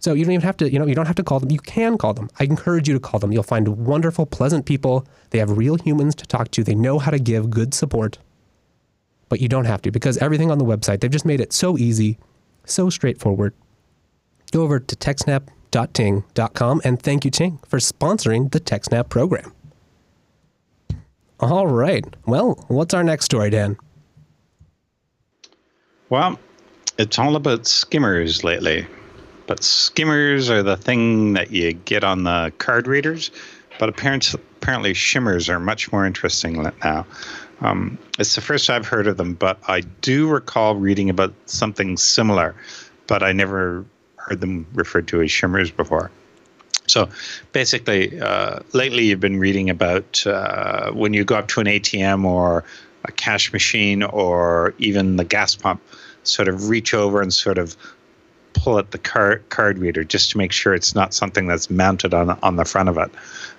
So you don't even have to, you know, you don't have to call them. You can call them. I encourage you to call them. You'll find wonderful, pleasant people. They have real humans to talk to. They know how to give good support. But you don't have to because everything on the website, they've just made it so easy, so straightforward. Go over to techsnap.ting.com and thank you, Ting, for sponsoring the TechSnap program. All right. Well, what's our next story, Dan? Well, it's all about skimmers lately. But skimmers are the thing that you get on the card readers. But apparently, shimmers are much more interesting now. Um, it's the first I've heard of them, but I do recall reading about something similar, but I never heard them referred to as shimmers before. So basically, uh, lately you've been reading about uh, when you go up to an ATM or a cash machine or even the gas pump, sort of reach over and sort of pull at the card card reader just to make sure it's not something that's mounted on on the front of it.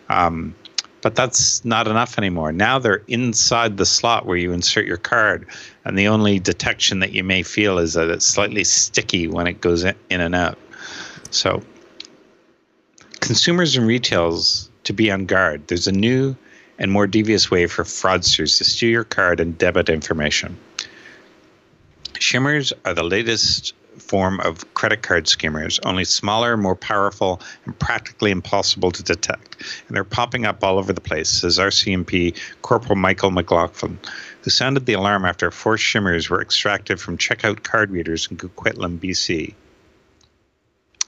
Um, but that's not enough anymore. Now they're inside the slot where you insert your card, and the only detection that you may feel is that it's slightly sticky when it goes in, in and out. So consumers and retails to be on guard. There's a new and more devious way for fraudsters to steal your card and debit information. Shimmers are the latest form of credit card skimmers, only smaller, more powerful, and practically impossible to detect. And they're popping up all over the place, says RCMP Corporal Michael McLaughlin, who sounded the alarm after four shimmers were extracted from checkout card readers in Coquitlam, BC.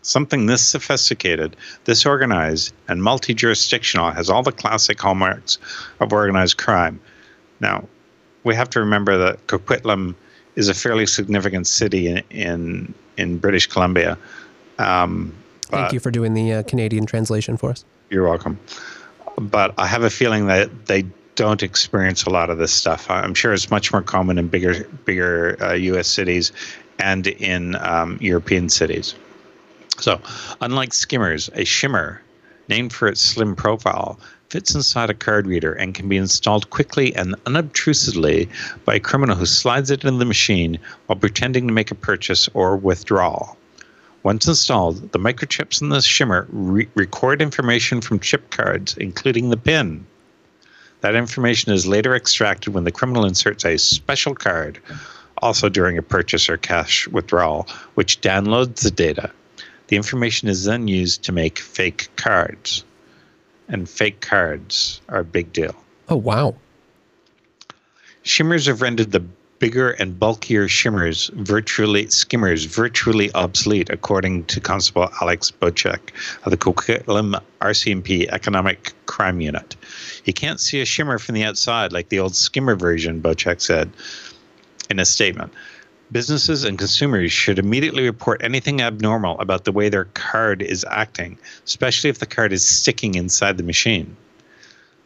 Something this sophisticated, this organized, and multi jurisdictional has all the classic hallmarks of organized crime. Now, we have to remember that Coquitlam is a fairly significant city in in, in British Columbia. Um, Thank you for doing the uh, Canadian translation for us. You're welcome. But I have a feeling that they don't experience a lot of this stuff. I'm sure it's much more common in bigger bigger uh, U.S. cities and in um, European cities. So, unlike skimmers, a shimmer, named for its slim profile, fits inside a card reader and can be installed quickly and unobtrusively by a criminal who slides it into the machine while pretending to make a purchase or withdrawal. Once installed, the microchips in the shimmer re- record information from chip cards, including the PIN. That information is later extracted when the criminal inserts a special card, also during a purchase or cash withdrawal, which downloads the data. The information is then used to make fake cards and fake cards are a big deal. Oh, wow. Shimmers have rendered the bigger and bulkier shimmers virtually skimmers virtually obsolete, according to Constable Alex Bocek of the Coquitlam RCMP Economic Crime Unit. You can't see a shimmer from the outside like the old skimmer version, Bocek said in a statement. Businesses and consumers should immediately report anything abnormal about the way their card is acting, especially if the card is sticking inside the machine.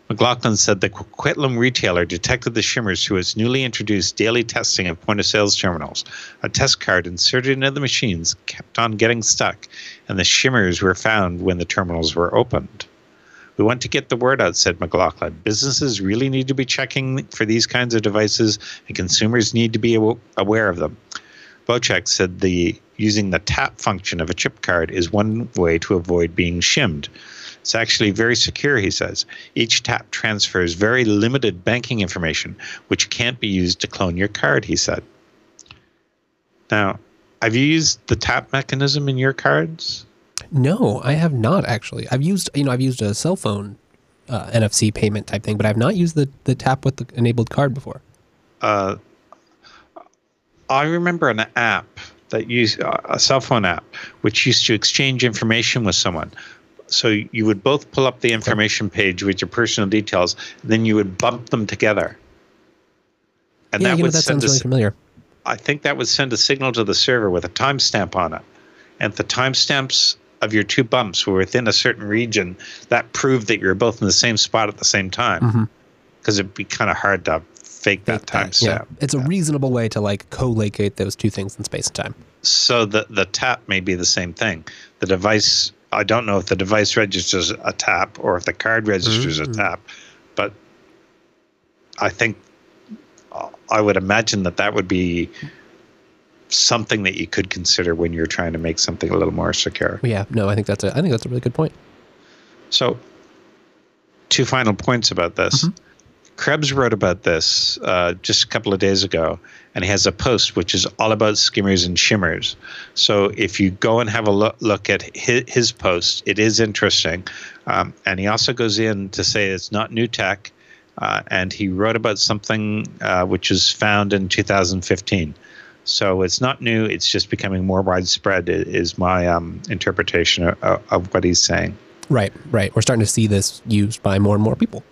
McLaughlin said the Coquitlam retailer detected the shimmers through its newly introduced daily testing of point of sales terminals. A test card inserted into the machines kept on getting stuck, and the shimmers were found when the terminals were opened. We want to get the word out, said McLaughlin. Businesses really need to be checking for these kinds of devices, and consumers need to be aware of them. Bocek said the using the tap function of a chip card is one way to avoid being shimmed. It's actually very secure, he says. Each tap transfers very limited banking information, which can't be used to clone your card, he said. Now, have you used the tap mechanism in your cards? No, I have not actually. I've used, you know, I've used a cell phone uh, NFC payment type thing, but I've not used the, the tap with the enabled card before. Uh, I remember an app that used uh, a cell phone app which used to exchange information with someone. So you would both pull up the information page with your personal details, and then you would bump them together. And yeah, that, you know, that sounds really familiar. I think that would send a signal to the server with a timestamp on it. And the timestamps of your two bumps were within a certain region, that proved that you were both in the same spot at the same time. Because mm-hmm. it'd be kind of hard to fake that timestamp. Yeah. It's a reasonable way to like co-locate those two things in space and time. So the the tap may be the same thing. The device I don't know if the device registers a tap or if the card registers mm-hmm. a tap, but I think I would imagine that that would be something that you could consider when you're trying to make something a little more secure. Yeah, no, I think that's a I think that's a really good point. So, two final points about this. Mm-hmm. Krebs wrote about this uh, just a couple of days ago, and he has a post which is all about skimmers and shimmers. So if you go and have a look, look at his, his post, it is interesting. Um, and he also goes in to say it's not new tech, uh, and he wrote about something uh, which was found in 2015. So it's not new; it's just becoming more widespread. Is my um, interpretation of, of what he's saying. Right, right. We're starting to see this used by more and more people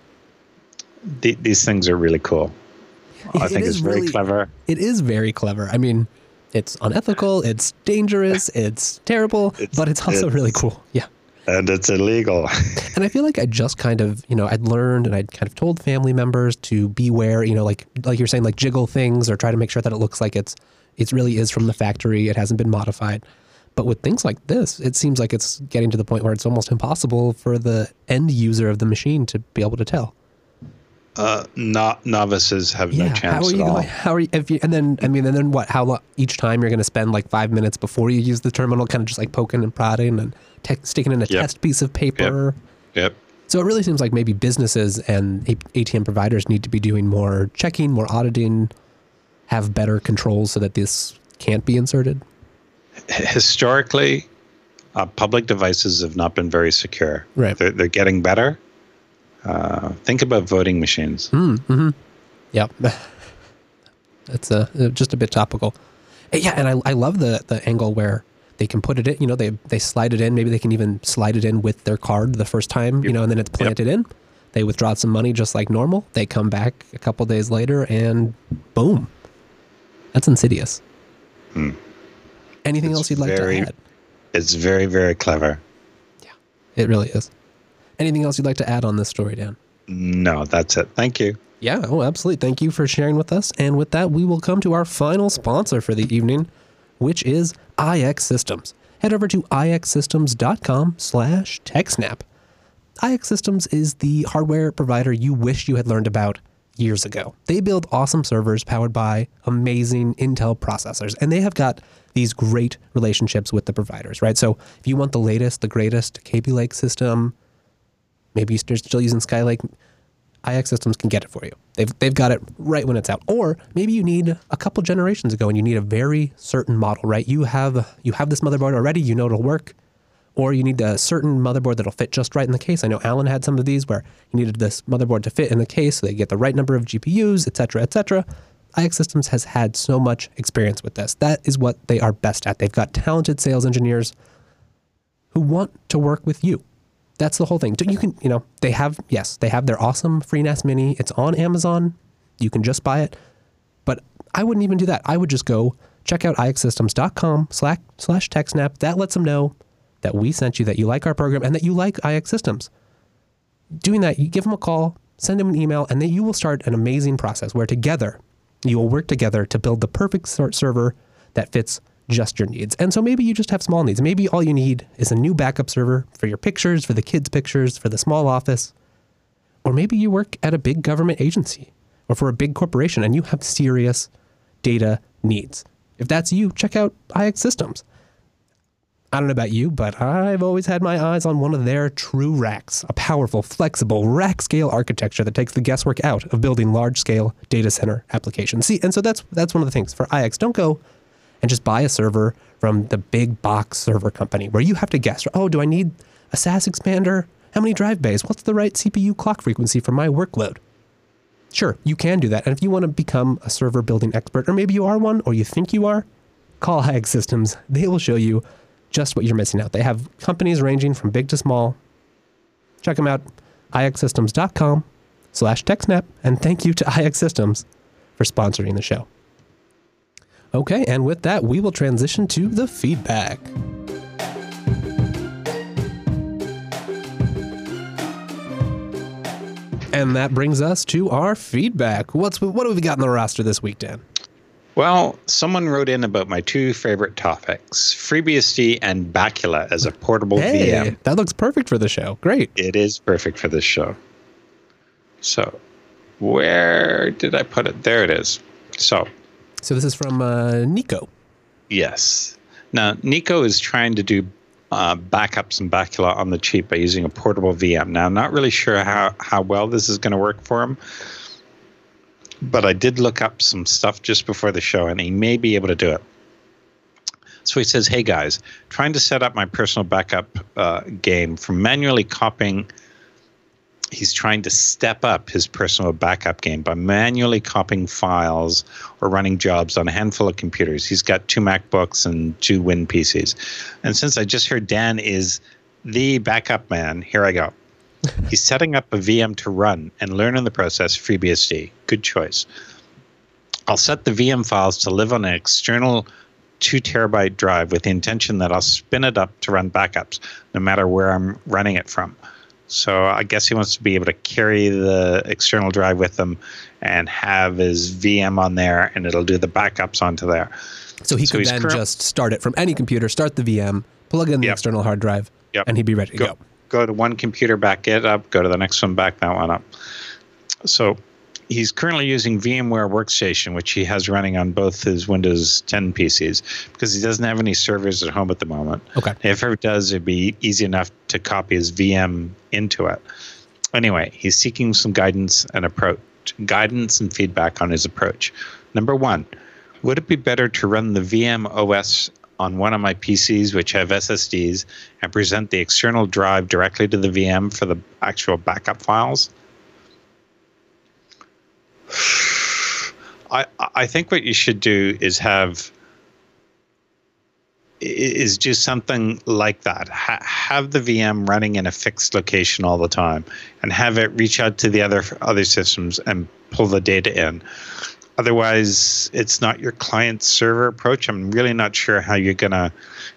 th- these things are really cool. I it think it's very really, clever. It is very clever. I mean, it's unethical, it's dangerous, it's terrible, it's, but it's also it's, really cool. Yeah. And it's illegal. and I feel like I just kind of, you know, I'd learned and I'd kind of told family members to beware, you know, like like you're saying, like jiggle things or try to make sure that it looks like it's it really is from the factory. It hasn't been modified. But with things like this, it seems like it's getting to the point where it's almost impossible for the end user of the machine to be able to tell uh, not novices have yeah, no chance how are you at all. Going, how are you, if you, and then, I mean, and then what, how long, each time you're going to spend like five minutes before you use the terminal, kind of just like poking and prodding and te- sticking in a yep. test piece of paper. Yep. yep. So it really seems like maybe businesses and ATM providers need to be doing more checking, more auditing, have better controls so that this can't be inserted. historically, uh, public devices have not been very secure. Right. They're, they're getting better. Uh, think about voting machines. Mm-hmm. Yep. That's uh, just a bit topical. Yeah, and I, I love the the angle where they can put it in. You know, they they slide it in. Maybe they can even slide it in with their card the first time. You know, and then it's planted yep. in. They withdraw some money just like normal. They come back a couple days later, and boom, that's insidious. Hmm. Anything it's else you'd like very, to add? It's very very clever. Yeah, it really is. Anything else you'd like to add on this story, Dan? No, that's it. Thank you. Yeah, oh, absolutely. Thank you for sharing with us. And with that, we will come to our final sponsor for the evening, which is IX Systems. Head over to ixsystems.com slash TechSnap. IX Systems is the hardware provider you wish you had learned about years ago. They build awesome servers powered by amazing Intel processors, and they have got these great relationships with the providers, right? So if you want the latest, the greatest Kaby Lake system, maybe you're still using Skylake, IX Systems can get it for you. They've, they've got it right when it's out. Or maybe you need a couple generations ago and you need a very certain model, right? You have you have this motherboard already, you know it'll work. Or you need a certain motherboard that'll fit just right in the case. I know Alan had some of these where he needed this motherboard to fit in the case so they get the right number of GPUs, et cetera, et cetera. IX Systems has had so much experience with this. That is what they are best at. They've got talented sales engineers who want to work with you that's the whole thing. You can, you know, they have, yes, they have their awesome FreeNAS Mini. It's on Amazon. You can just buy it. But I wouldn't even do that. I would just go check out ixsystems.com slash, slash TechSnap. That lets them know that we sent you, that you like our program, and that you like IX Systems. Doing that, you give them a call, send them an email, and then you will start an amazing process where together you will work together to build the perfect server that fits just your needs. And so maybe you just have small needs. Maybe all you need is a new backup server for your pictures, for the kids' pictures, for the small office. Or maybe you work at a big government agency or for a big corporation and you have serious data needs. If that's you, check out IX Systems. I don't know about you, but I've always had my eyes on one of their TrueRacks, a powerful, flexible, rack scale architecture that takes the guesswork out of building large scale data center applications. See, and so that's that's one of the things for IX. Don't go and just buy a server from the big box server company where you have to guess, oh, do I need a SAS expander? How many drive bays? What's the right CPU clock frequency for my workload? Sure, you can do that. And if you want to become a server building expert, or maybe you are one, or you think you are, call IX Systems. They will show you just what you're missing out. They have companies ranging from big to small. Check them out, ixsystems.com slash TechSnap. And thank you to IX Systems for sponsoring the show. Okay, and with that, we will transition to the feedback. And that brings us to our feedback. What's what have we got in the roster this week, Dan? Well, someone wrote in about my two favorite topics, FreeBSD and Bacula as a portable hey, VM. That looks perfect for the show. Great. It is perfect for this show. So, where did I put it? There it is. So, so this is from uh, Nico. Yes. Now Nico is trying to do uh, backups and Bacula on the cheap by using a portable VM. Now I'm not really sure how how well this is going to work for him, but I did look up some stuff just before the show, and he may be able to do it. So he says, "Hey guys, trying to set up my personal backup uh, game from manually copying." he's trying to step up his personal backup game by manually copying files or running jobs on a handful of computers. He's got two MacBooks and two Win PCs. And since I just heard Dan is the backup man, here I go. He's setting up a VM to run and learn in the process FreeBSD. Good choice. I'll set the VM files to live on an external two terabyte drive with the intention that I'll spin it up to run backups no matter where I'm running it from. So I guess he wants to be able to carry the external drive with him and have his VM on there, and it'll do the backups onto there. So he so could then current- just start it from any computer, start the VM, plug in the yep. external hard drive, yep. and he'd be ready to go, go. Go to one computer, back it up, go to the next one, back that one up. So he's currently using VMware Workstation, which he has running on both his Windows 10 PCs because he doesn't have any servers at home at the moment. Okay. If ever does, it'd be easy enough to copy his VM into it. Anyway, he's seeking some guidance and approach, guidance and feedback on his approach. Number one, would it be better to run the VM OS on one of my PCs, which have SSDs, and present the external drive directly to the VM for the actual backup files. I I think what you should do is have is do something like that. Ha- have the VM running in a fixed location all the time, and have it reach out to the other other systems and pull the data in. Otherwise, it's not your client server approach. I'm really not sure how you're going to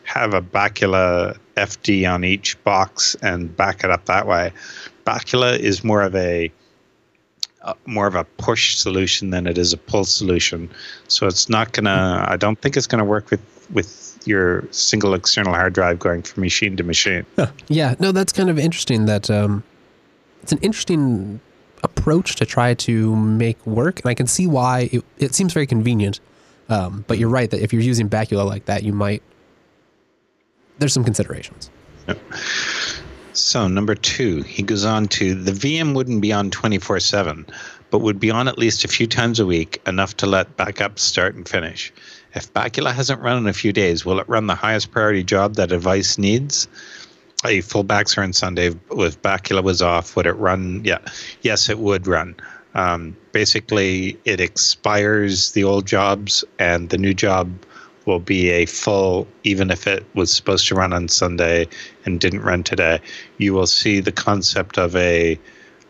have a Bacula FD on each box and back it up that way. Bacula is more of a uh, more of a push solution than it is a pull solution. So it's not gonna. I don't think it's gonna work with with your single external hard drive going from machine to machine. Huh. Yeah, no, that's kind of interesting. That um, it's an interesting approach to try to make work, and I can see why it, it seems very convenient. Um, but you're right that if you're using Bacula like that, you might. There's some considerations. Yep. So, number two, he goes on to the VM wouldn't be on 24 7, but would be on at least a few times a week, enough to let backups start and finish. If Bacula hasn't run in a few days, will it run the highest priority job that device needs? A full backs are on Sunday. If Bacula was off, would it run? Yeah. Yes, it would run. Um, basically, it expires the old jobs and the new job will be a full, even if it was supposed to run on Sunday and didn't run today. You will see the concept of a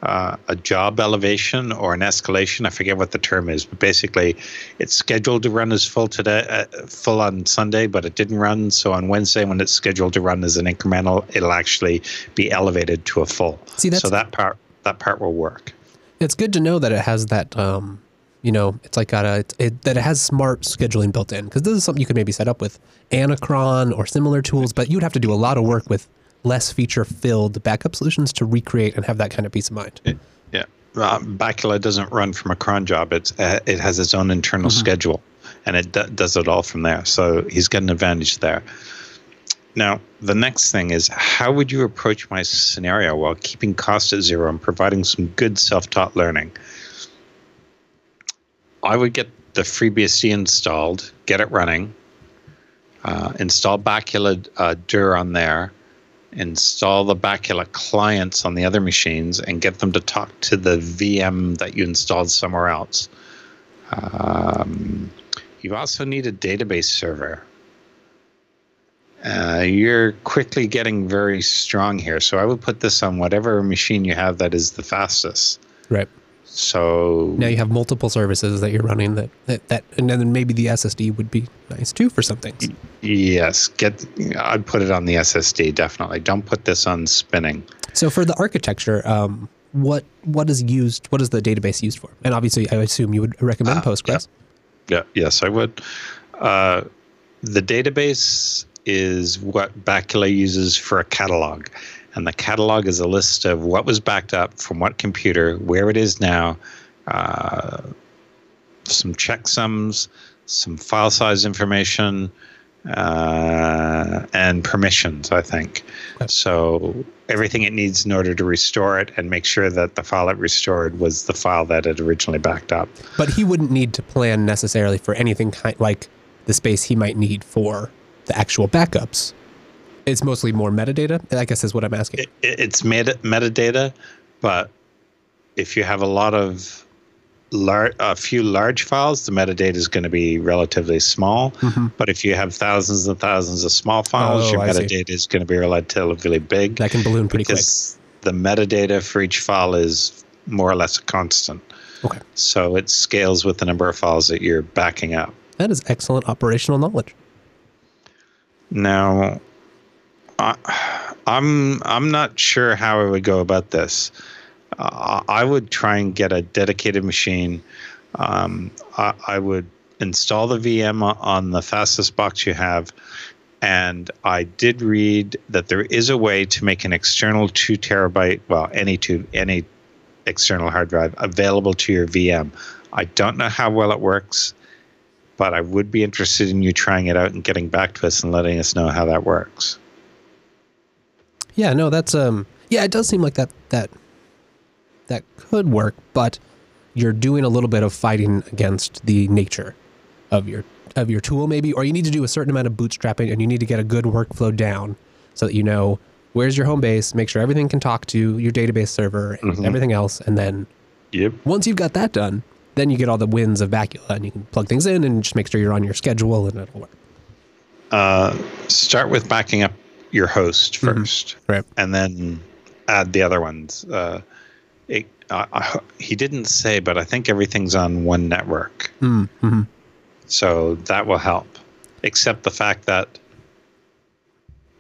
uh, a job elevation or an escalation. I forget what the term is, but basically, it's scheduled to run as full today, uh, full on Sunday, but it didn't run. So on Wednesday, when it's scheduled to run as an incremental, it'll actually be elevated to a full. See, so that part that part will work. It's good to know that it has that um, you know, it's like got a it, that it has smart scheduling built in because this is something you could maybe set up with Anacron or similar tools, but you'd have to do a lot of work with less feature filled backup solutions to recreate and have that kind of peace of mind. It, yeah, uh, Bacula doesn't run from a cron job. It's uh, it has its own internal mm-hmm. schedule, and it d- does it all from there. So he's got an advantage there. Now, the next thing is how would you approach my scenario while keeping cost at zero and providing some good self taught learning? I would get the FreeBSD installed, get it running, uh, install Bacula uh, Dir on there, install the Bacula clients on the other machines, and get them to talk to the VM that you installed somewhere else. Um, you also need a database server. Uh, you're quickly getting very strong here, so I would put this on whatever machine you have that is the fastest. Right. So now you have multiple services that you're running that, that, that and then maybe the SSD would be nice too for some things. Yes, get I'd put it on the SSD definitely. Don't put this on spinning. So for the architecture, um, what what is used? What is the database used for? And obviously, I assume you would recommend uh, Postgres. Yeah. yeah. Yes, I would. Uh, the database is what Bacula uses for a catalog. And the catalog is a list of what was backed up from what computer, where it is now, uh, some checksums, some file size information, uh, and permissions, I think. Okay. So everything it needs in order to restore it and make sure that the file it restored was the file that it originally backed up. But he wouldn't need to plan necessarily for anything kind like the space he might need for the actual backups it's mostly more metadata. I guess is what I'm asking. It, it's meta, metadata, but if you have a lot of large, a few large files, the metadata is going to be relatively small. Mm-hmm. But if you have thousands and thousands of small files, oh, your I metadata see. is going to be relatively big. That can balloon pretty quick. The metadata for each file is more or less a constant. Okay. So it scales with the number of files that you're backing up. That is excellent operational knowledge. Now, I, I'm I'm not sure how I would go about this. Uh, I would try and get a dedicated machine. Um, I, I, would install the VM on the fastest box you have, and I did read that there is a way to make an external two terabyte, well, any two any external hard drive available to your VM. I don't know how well it works, but I would be interested in you trying it out and getting back to us and letting us know how that works. Yeah, no, that's um yeah, it does seem like that that that could work, but you're doing a little bit of fighting against the nature of your of your tool maybe, or you need to do a certain amount of bootstrapping and you need to get a good workflow down so that you know where's your home base, make sure everything can talk to your database server and Mhm. everything else. And then Yep. once you've got that done, then you get all the wins of Bacula and you can plug things in and just make sure you're on your schedule and it'll work. Uh, start with backing up your host Mhm. 1st Right. and then add the other ones. Uh, it, uh, I- he didn't say, but I think everything's on one network, Mm-hmm. so that will help. Except the fact that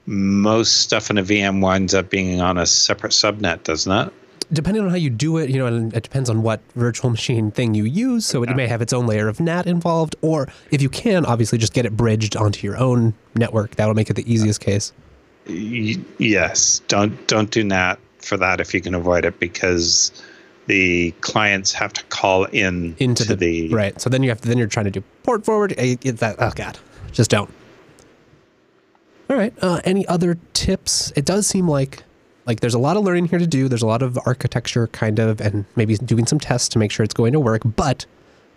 most stuff in a VM winds up being on a separate subnet, doesn't it? Depending on how you do it, you know, and it depends on what virtual machine thing you use. So it Yeah. may have its own layer of NAT involved, or if you can, obviously just get it bridged onto your own network. That'll make it the easiest case. Y- yes, don't don't do NAT for that if you can avoid it because the clients have to call in into to the, right. So then you have to then you're trying to do port forward. eh, that oh god, just don't. All right. Uh, any other tips? It does seem like like there's a lot of learning here to do. There's a lot of architecture kind of, and maybe doing some tests to make sure it's going to work. But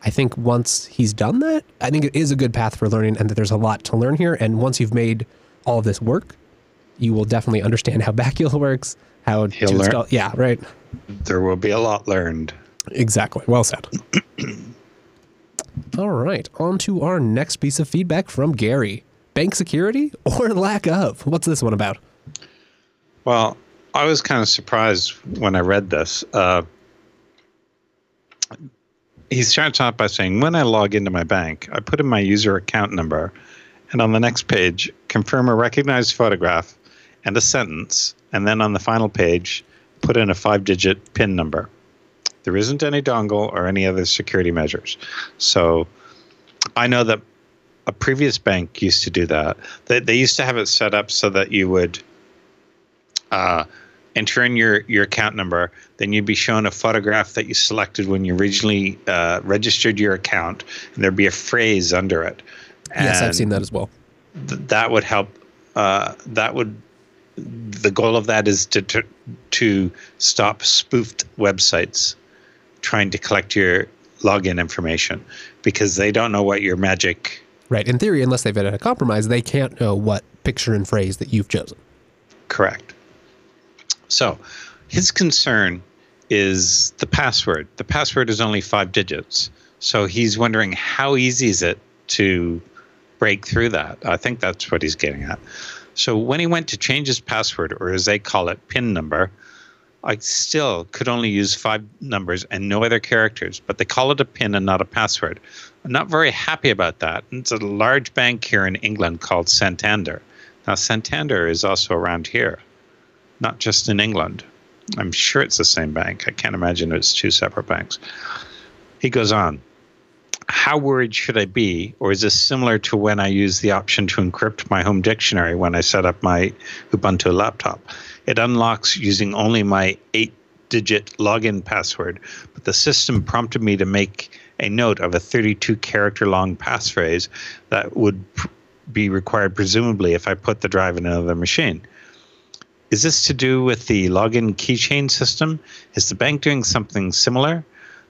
I think once he's done that, I think it is a good path for learning, and that there's a lot to learn here. And once you've made all of this work, you will definitely understand how Bacula works, how He'll to learn. install. Yeah, right. There will be a lot learned. Exactly. Well said. All right. On to our next piece of feedback from Gary. Bank security or lack of? What's this one about? Well, I was kind of surprised when I read this. Uh, he starts off by saying, When I log into my bank, I put in my user account number, and on the next page, confirm a recognized photograph and a sentence, and then on the final page, put in a five digit PIN number. There isn't any dongle or any other security measures. So I know that a previous bank used to do that. They, they used to have it set up so that you would uh, enter in your, your account number, then you'd be shown a photograph that you selected when you originally uh, registered your account, and there'd be a phrase under it. yes, I've seen that as well. th- that would help. Uh, that would. The goal of that is to, to to stop spoofed websites trying to collect your login information because they don't know what your magic Right. In theory, unless they've had a compromise, they can't know what picture and phrase that you've chosen. Correct. So, his concern is the password. The password is only five digits. So, he's wondering how easy is it to break through that? I think that's what he's getting at. So, when he went to change his password, or as they call it, PIN number, I still could only use five numbers and no other characters, but they call it a PIN and not a password. I'm not very happy about that. It's a large bank here in England called Santander. Now, Santander is also around here, not just in England. I'm sure it's the same bank. I can't imagine it's two separate banks. He goes on. How worried should I be? Or is this similar to when I used the option to encrypt my home dictionary when I set up my Ubuntu laptop? It unlocks using only my eight digit login password, but the system prompted me to make a note of a 32 character long passphrase that would be required presumably if I put the drive in another machine. Is this to do with the login keychain system? Is the bank doing something similar?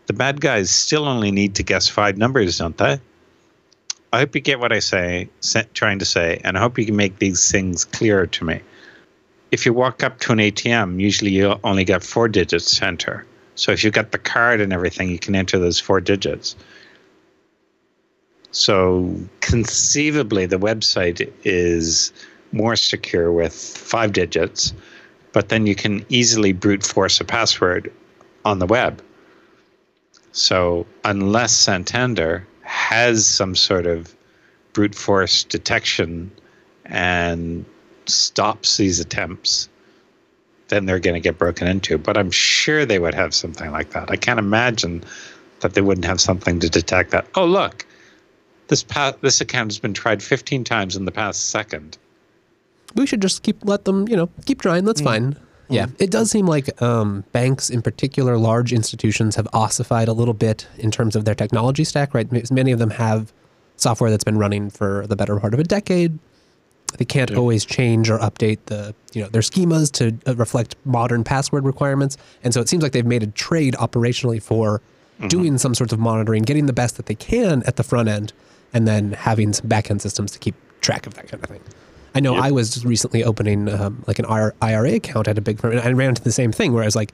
The bad guys still only need to guess five numbers, don't they? I hope you get what I say, sa- trying to say, and I hope you can make these things clearer to me. If you walk up to an ATM, usually you only get four digits to enter. So if you've got the card and everything, you can enter those four digits. So conceivably, the website is more secure with five digits, but then you can easily brute force a password on the web. So unless Santander has some sort of brute force detection and stops these attempts, then they're going to get broken into. But I'm sure they would have something like that. I can't imagine that they wouldn't have something to detect that. Oh, look, this pa- this account has been tried 15 times in the past second. We should just keep let them, you know, keep trying. That's hmm. fine. Yeah, it does seem like um, banks, in particular, large institutions, have ossified a little bit in terms of their technology stack. Right, many of them have software that's been running for the better part of a decade. They can't always change or update the, you know, their schemas to uh, reflect modern password requirements, and so it seems like they've made a trade operationally for doing some sorts of monitoring, getting the best that they can at the front end, and then having some backend systems to keep track of that kind of thing. I know Yep. I was recently opening um, like an IRA account at a big firm, and I ran into the same thing where I was like,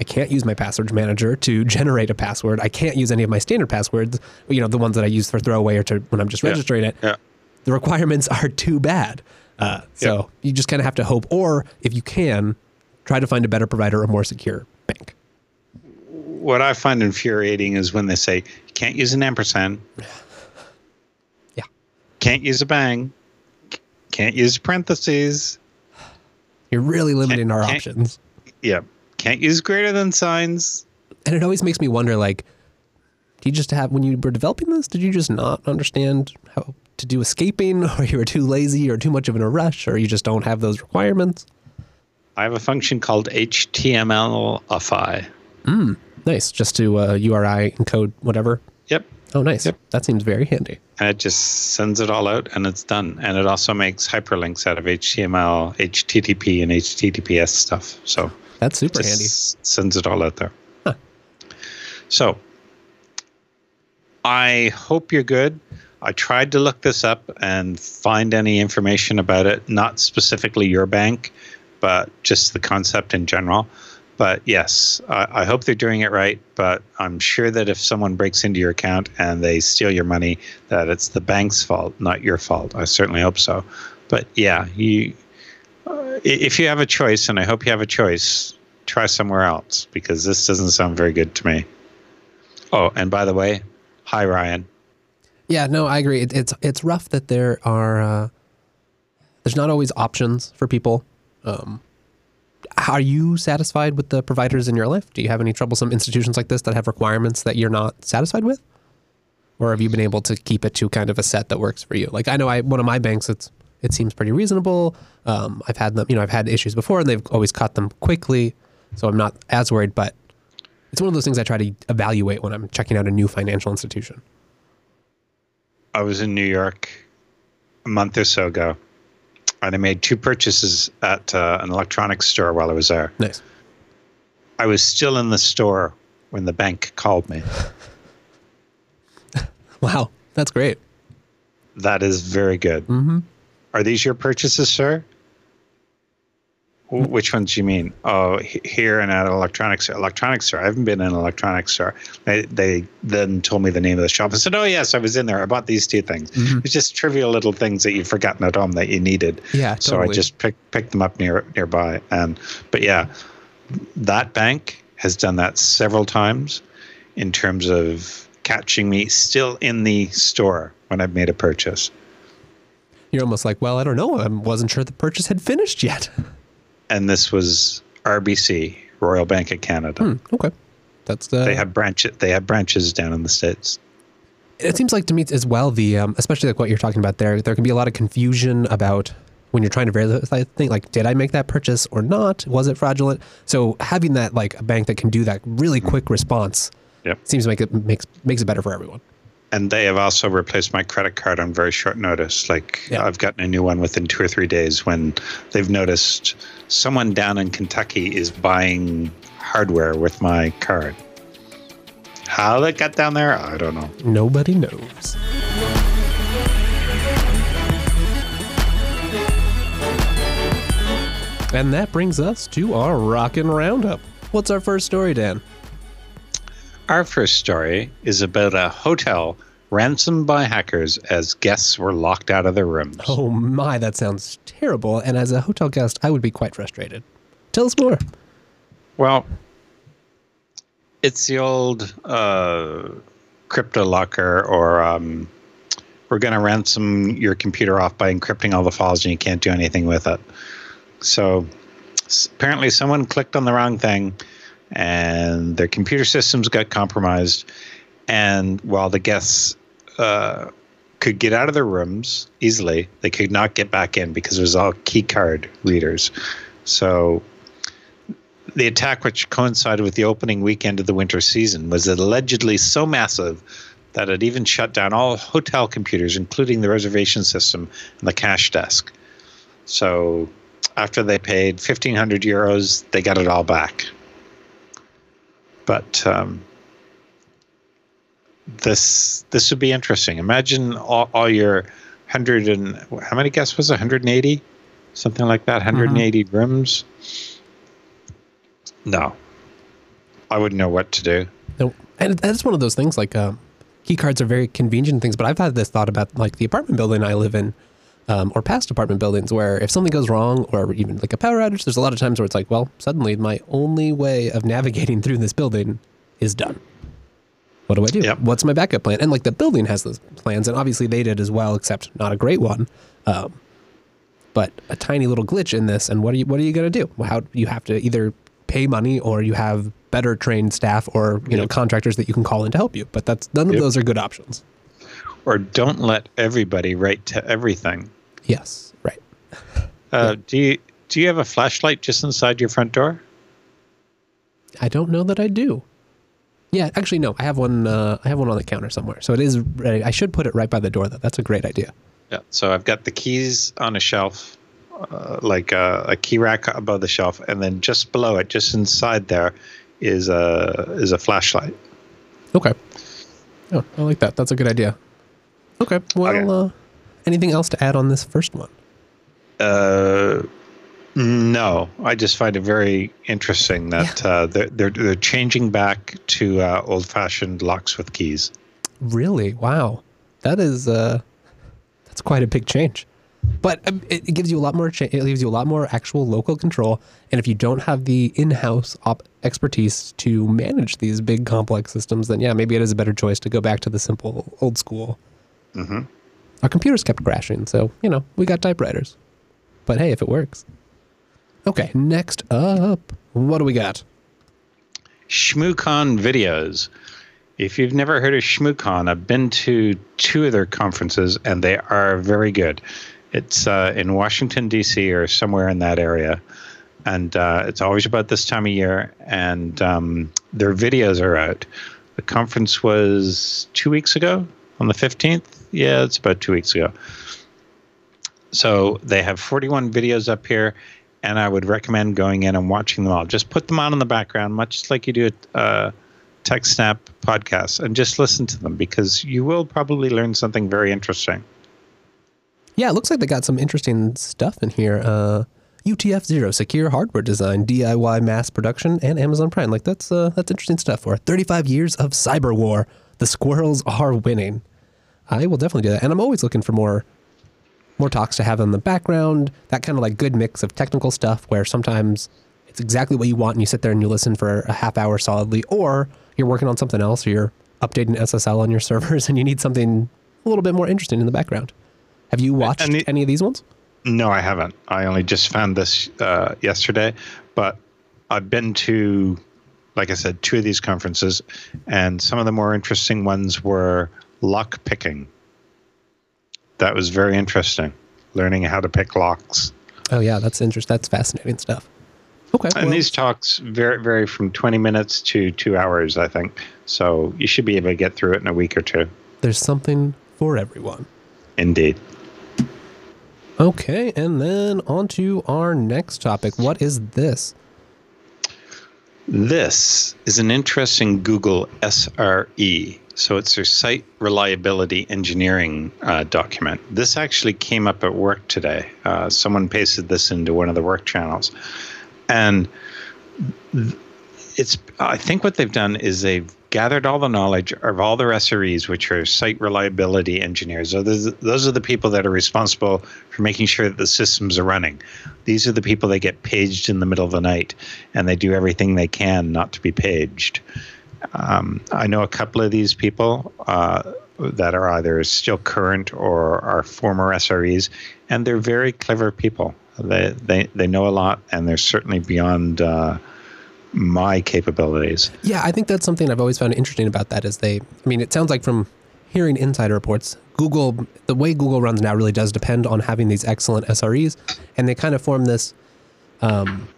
I can't use my password manager to generate a password. I can't use any of my standard passwords, you know, the ones that I use for throwaway or to when I'm just Yeah. registering it. Yeah. The requirements are too bad. Uh, so Yep. you just kind of have to hope, or if you can, try to find a better provider or more secure bank. What I find infuriating is when they say you can't use an ampersand, Yeah. can't use a bang, can't use parentheses, You're really limiting our can't- options. yeah, can't use greater than signs. And it always makes me wonder like, do you just have, when you were developing this, did you just not understand how to do escaping, or you were too lazy, or too much of in a rush, or you just don't have those requirements? I have a function called HTMLify. Nice. Just to uh, URI encode whatever. Yep. Oh, nice. Yep. That seems very handy. And it just sends it all out and it's done. And it also makes hyperlinks out of HTML, HTTP, and HTTPS stuff. So That's super handy. just sends it all out there. Huh. So I hope you're good. I tried to look this up and find any information about it, not specifically your bank, but just the concept in general. But yes, I, I hope they're doing it right. But I'm sure that if someone breaks into your account and they steal your money, that it's the bank's fault, not your fault. I certainly hope so. But yeah, you, uh, if you have a choice, and I hope you have a choice, try somewhere else because this doesn't sound very good to me. Oh, and by the way, hi Ryan. Yeah, no, I agree. It, it's it's rough that there are uh, there's not always options for people. Um, are you satisfied with the providers in your life? Do you have any troublesome institutions like this that have requirements that you're not satisfied with, or have you been able to keep it to kind of a set that works for you? Like I know I one of my banks, it's it seems pretty reasonable. Um, I've had them, you know, I've had issues before, and they've always cut them quickly, so I'm not as worried. But it's one of those things I try to evaluate when I'm checking out a new financial institution. I was in New York a month or so ago, and I made two purchases at uh, an electronics store while I was there. Nice. I was still in the store when the bank called me. Wow, that's great. That is very good. Mm-hmm. Are these your purchases, sir? Wh- Which ones do you mean? Oh, here and at an electronics store. Electronics store. I haven't been in an electronics store. They, they then told me the name of the shop. I said, "Oh yes, I was in there. I bought these two things. Mhm. It's just trivial little things that you've forgotten at home that you needed. Yeah, So I just picked picked them up near nearby. And but yeah, that bank has done that several times in terms of catching me still in the store when I've made a purchase. You're almost like, well, I don't know. I wasn't sure the purchase had finished yet. and this was RBC, Royal Bank of Canada. Hmm, okay, that's uh, They have branches. They have branches down in the states. It seems like to me as well the um, especially like what you're talking about there. There can be a lot of confusion about when you're trying to verify thing like did I make that purchase or not? Was it fraudulent? So having that like a bank that can do that really quick response Yep. seems to make it makes makes it better for everyone. And they have also replaced my credit card on very short notice. Like Yeah. I've gotten a new one within two or three days when they've noticed someone down in Kentucky is buying hardware with my card. How that got down there, I don't know. Nobody knows. And that brings us to our rockin' roundup. What's our first story, Dan? Our first story is about a hotel ransomed by hackers as guests were locked out of their rooms. Oh my, that sounds terrible. And as a hotel guest, I would be quite frustrated. Tell us more. Well, it's the old uh, crypto locker, or um, we're going to ransom your computer off by encrypting all the files and you can't do anything with it. So apparently, someone clicked on the wrong thing and their computer systems got compromised. And while the guests uh, could get out of their rooms easily, they could not get back in because it was all key card readers. So the attack, which coincided with the opening weekend of the winter season, was allegedly so massive that it even shut down all hotel computers, including the reservation system and the cash desk. So, after they paid 1,500 euros, they got it all back. But um, this this would be interesting. Imagine all, all your hundred and how many guests was it? 180, something like that. 180 mm-hmm. rooms. No, I wouldn't know what to do. No, and that's one of those things. Like um, key cards are very convenient things, but I've had this thought about like the apartment building I live in. Um, or past apartment buildings where if something goes wrong or even like a power outage, there's a lot of times where it's like, well, suddenly my only way of navigating through this building is done. What do I do? Yep. What's my backup plan? And like the building has those plans, and obviously they did as well, except not a great one. Um, but a tiny little glitch in this, and what are you what are you going to do? Well, how you have to either pay money or you have better trained staff or you yep. know contractors that you can call in to help you. But that's none of yep. those are good options. Or don't let everybody write to everything. Yes, right. Uh, yeah. Do you do you have a flashlight just inside your front door? I don't know that I do. Yeah, actually, no. I have one. Uh, I have one on the counter somewhere, so it is ready. I should put it right by the door, though. That's a great idea. Yeah. So I've got the keys on a shelf, uh, like a, a, key rack above the shelf, and then just below it, just inside there, is a is a flashlight. Okay. Oh, I like that. That's a good idea. Okay. Well, okay. Uh, anything else to add on this first one? Uh, no, I just find it very interesting that yeah. uh, they're, they're, they're changing back to uh, old fashioned locks with keys. Really? Wow, that is uh, that's quite a big change. But um, it, it, gives you a lot more. Cha- it gives you a lot more actual local control. And if you don't have the in-house op- expertise to manage these big complex systems, then yeah, maybe it is a better choice to go back to the simple old school. Mm-hmm. Our computers kept crashing, so you know we got typewriters. But hey, if it works. Okay, next up, what do we got? ShmooCon videos. If you've never heard of ShmooCon, I've been to two of their conferences and they are very good. It's uh, in Washington, D.C., or somewhere in that area. And uh, it's always about this time of year, and um, their videos are out. The conference was two weeks ago on the 15th. Yeah, it's about two weeks ago. So they have 41 videos up here, and I would recommend going in and watching them all. Just put them on in the background, much like you do a uh, TechSnap podcast, and just listen to them because you will probably learn something very interesting. Yeah, it looks like they got some interesting stuff in here. Uh, UTF Zero, secure hardware design, DIY mass production, and Amazon Prime. Like that's uh, that's interesting stuff. For 35 years of cyber war, the squirrels are winning. I will definitely do that, and I'm always looking for more more talks to have in the background, that kind of like good mix of technical stuff where sometimes it's exactly what you want and you sit there and you listen for a half hour solidly, or you're working on something else or you're updating SSL on your servers and you need something a little bit more interesting in the background. Have you watched the, any of these ones? No, I haven't. I only just found this uh, yesterday, but I've been to, like I said, two of these conferences, and some of the more interesting ones were lock picking that was very interesting. Learning how to pick locks. Oh yeah, that's interesting. That's fascinating stuff. Okay. And well, these talks vary, vary from 20 minutes to two hours, I think. So you should be able to get through it in a week or two. There's something for everyone. Indeed. Okay, and then on to our next topic. What is this? This is an interesting Google SRE. So it's their site reliability engineering uh, document. This actually came up at work today. Uh, someone pasted this into one of the work channels, and it's. I think what they've done is they've gathered all the knowledge of all their SREs, which are site reliability engineers. So those are the people that are responsible for making sure that the systems are running. These are the people that get paged in the middle of the night, and they do everything they can not to be paged. Um, I know a couple of these people uh, that are either still current or are former SREs, and they're very clever people. They they they know a lot, and they're certainly beyond. Uh, my capabilities. Yeah, I think that's something I've always found interesting about that is they I mean it sounds like from hearing insider reports, Google the way Google runs now really does depend on having these excellent SREs and they kind of form this um,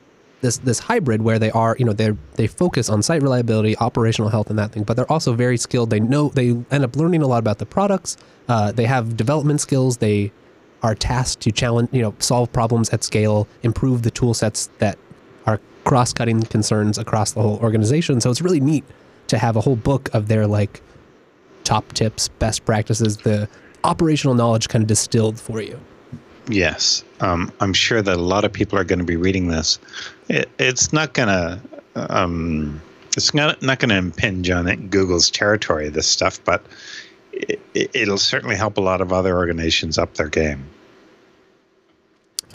this this hybrid where they are you know they they focus on site reliability, operational health, and that thing, but they're also very skilled. They know they end up learning a lot about the products. Uh, they have development skills. They are tasked to challenge you know solve problems at scale, improve the tool sets that are cross-cutting concerns across the whole organization. So it's really neat to have a whole book of their like top tips, best practices, the operational knowledge kind of distilled for you. Yes, um, I'm sure that a lot of people are going to be reading this. It, it's not going to. Um, it's not not to impinge on it, Google's territory. This stuff, but it, it'll certainly help a lot of other organizations up their game.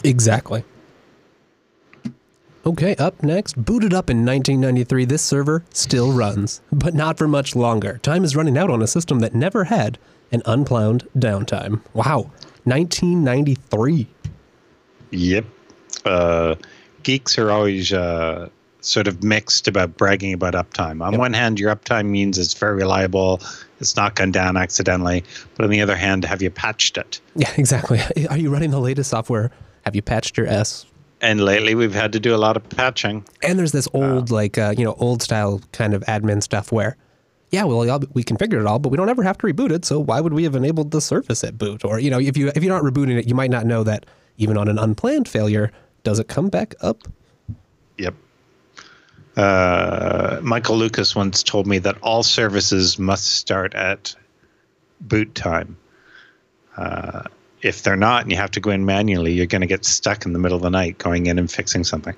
Exactly. Okay, up next, booted up in 1993, this server still runs, but not for much longer. Time is running out on a system that never had an unplanned downtime. Wow, 1993. Yep. Uh, geeks are always uh, sort of mixed about bragging about uptime. On yep. one hand, your uptime means it's very reliable, it's not gone down accidentally. But on the other hand, have you patched it? Yeah, exactly. Are you running the latest software? Have you patched your S? and lately we've had to do a lot of patching. And there's this old, uh, like, uh, you know, old style kind of admin stuff where, yeah, well, we configured it all, but we don't ever have to reboot it. So why would we have enabled the service at boot? Or, you know, if you if you're not rebooting it, you might not know that even on an unplanned failure, does it come back up? Yep. Uh, Michael Lucas once told me that all services must start at boot time. Uh, if they're not and you have to go in manually, you're going to get stuck in the middle of the night going in and fixing something.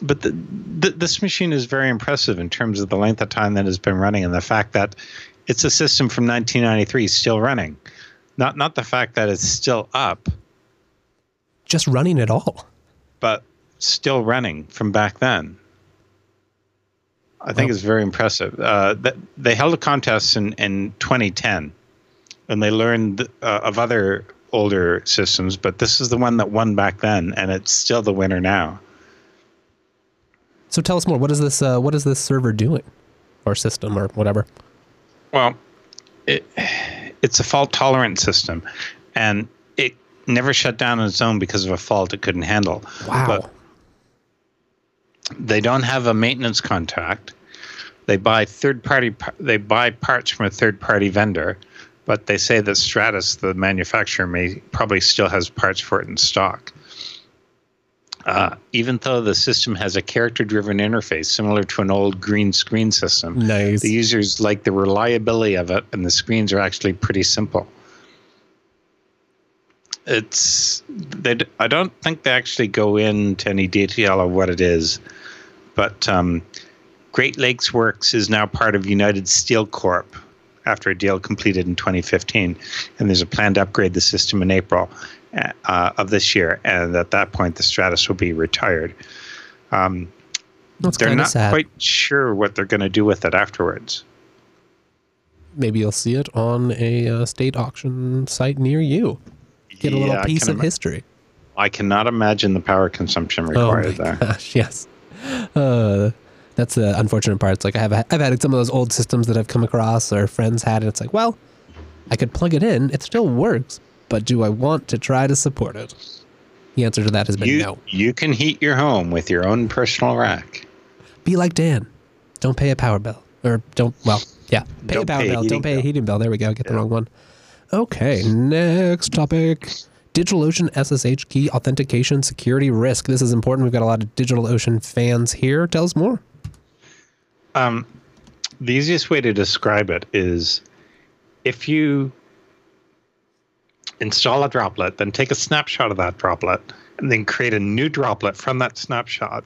But the, the, this machine is very impressive in terms of the length of time that it's been running and the fact that it's a system from 1993 still running. Not not the fact that it's still up. Just running at all. But still running from back then. I think it's very impressive. Uh, they held a contest in, in 2010, and they learned uh, of other older systems, but this is the one that won back then, and it's still the winner now. So tell us more. What is this? Uh, what is this server doing, or system, or whatever? Well, it, it's a fault tolerant system, and never shut down on its own because of a fault it couldn't handle. Wow. But they don't have a maintenance contract. They buy third party. They buy parts from a third party vendor but they say that Stratus, the manufacturer, may probably still has parts for it in stock. Uh, even though the system has a character-driven interface similar to an old green screen system, nice. the users like the reliability of it, and the screens are actually pretty simple. It's they. I don't think they actually go into any detail of what it is, but um, Great Lakes Works is now part of United Steel Corp, after a deal completed in 2015, and there's a plan to upgrade the system in April uh, of this year, and at that point the Stratus will be retired. Um, they're not sad. quite sure what they're going to do with it afterwards. Maybe you'll see it on a uh, state auction site near you. Get a yeah, little piece of history. I cannot imagine the power consumption oh required oh there. Gosh, yes. Uh, that's the unfortunate part. It's like I have I've had some of those old systems that I've come across or friends had, and it's like, well, I could plug it in, it still works, but do I want to try to support it? The answer to that has been you, no. You can heat your home with your own personal rack. Be like Dan. Don't pay a power bill, or don't. Well, yeah, pay don't a power pay bill. Don't pay bill. a heating bill. There we go. Get yeah. the wrong one. Okay, next topic. DigitalOcean SSH key authentication security risk. This is important. We've got a lot of DigitalOcean fans here. Tell us more. Um, the easiest way to describe it is if you install a droplet, then take a snapshot of that droplet, and then create a new droplet from that snapshot.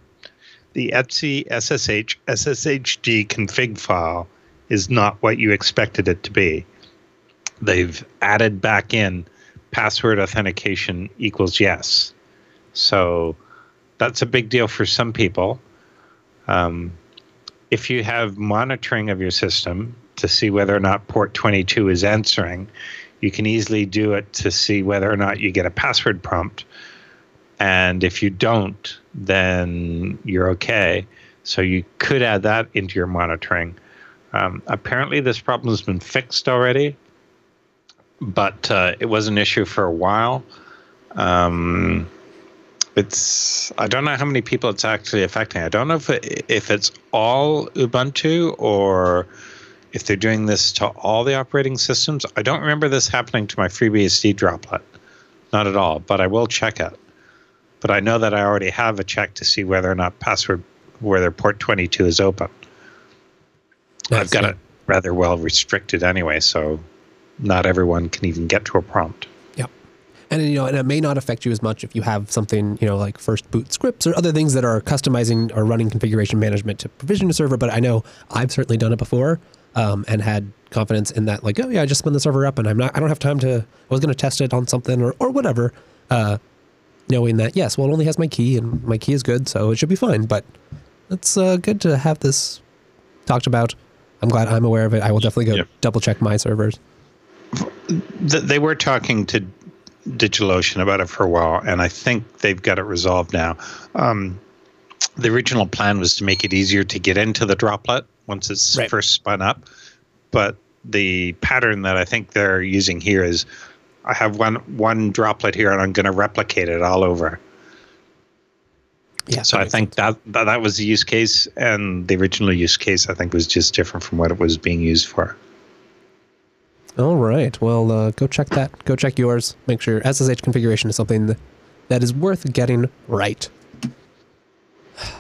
The Etsy SSH SSHD config file is not what you expected it to be. They've added back in password authentication equals yes. So that's a big deal for some people. Um, if you have monitoring of your system to see whether or not port 22 is answering, you can easily do it to see whether or not you get a password prompt. And if you don't, then you're okay. So you could add that into your monitoring. Um, apparently, this problem has been fixed already, but uh, it was an issue for a while. Um, it's I don't know how many people it's actually affecting. I don't know if it, if it's all Ubuntu or if they're doing this to all the operating systems. I don't remember this happening to my FreeBSD droplet, not at all. But I will check it. But I know that I already have a check to see whether or not password whether port 22 is open. I've got it rather well restricted anyway, so not everyone can even get to a prompt. Yep. And you know, and it may not affect you as much if you have something, you know, like first boot scripts or other things that are customizing or running configuration management to provision a server. But I know I've certainly done it before um, and had confidence in that, like, oh yeah, I just spun the server up and I'm not, I don't have time to, I was going to test it on something or, or whatever. Uh, knowing that, yes, well, it only has my key and my key is good, so it should be fine. But it's uh, good to have this talked about. I'm glad I'm aware of it. I will definitely go yep. double check my servers. They were talking to DigitalOcean about it for a while, and I think they've got it resolved now. Um, the original plan was to make it easier to get into the droplet once it's right. first spun up, but the pattern that I think they're using here is I have one one droplet here, and I'm going to replicate it all over. Yeah. So I think that, that that was the use case, and the original use case I think was just different from what it was being used for. All right. Well, uh, go check that. Go check yours. Make sure SSH configuration is something that is worth getting right.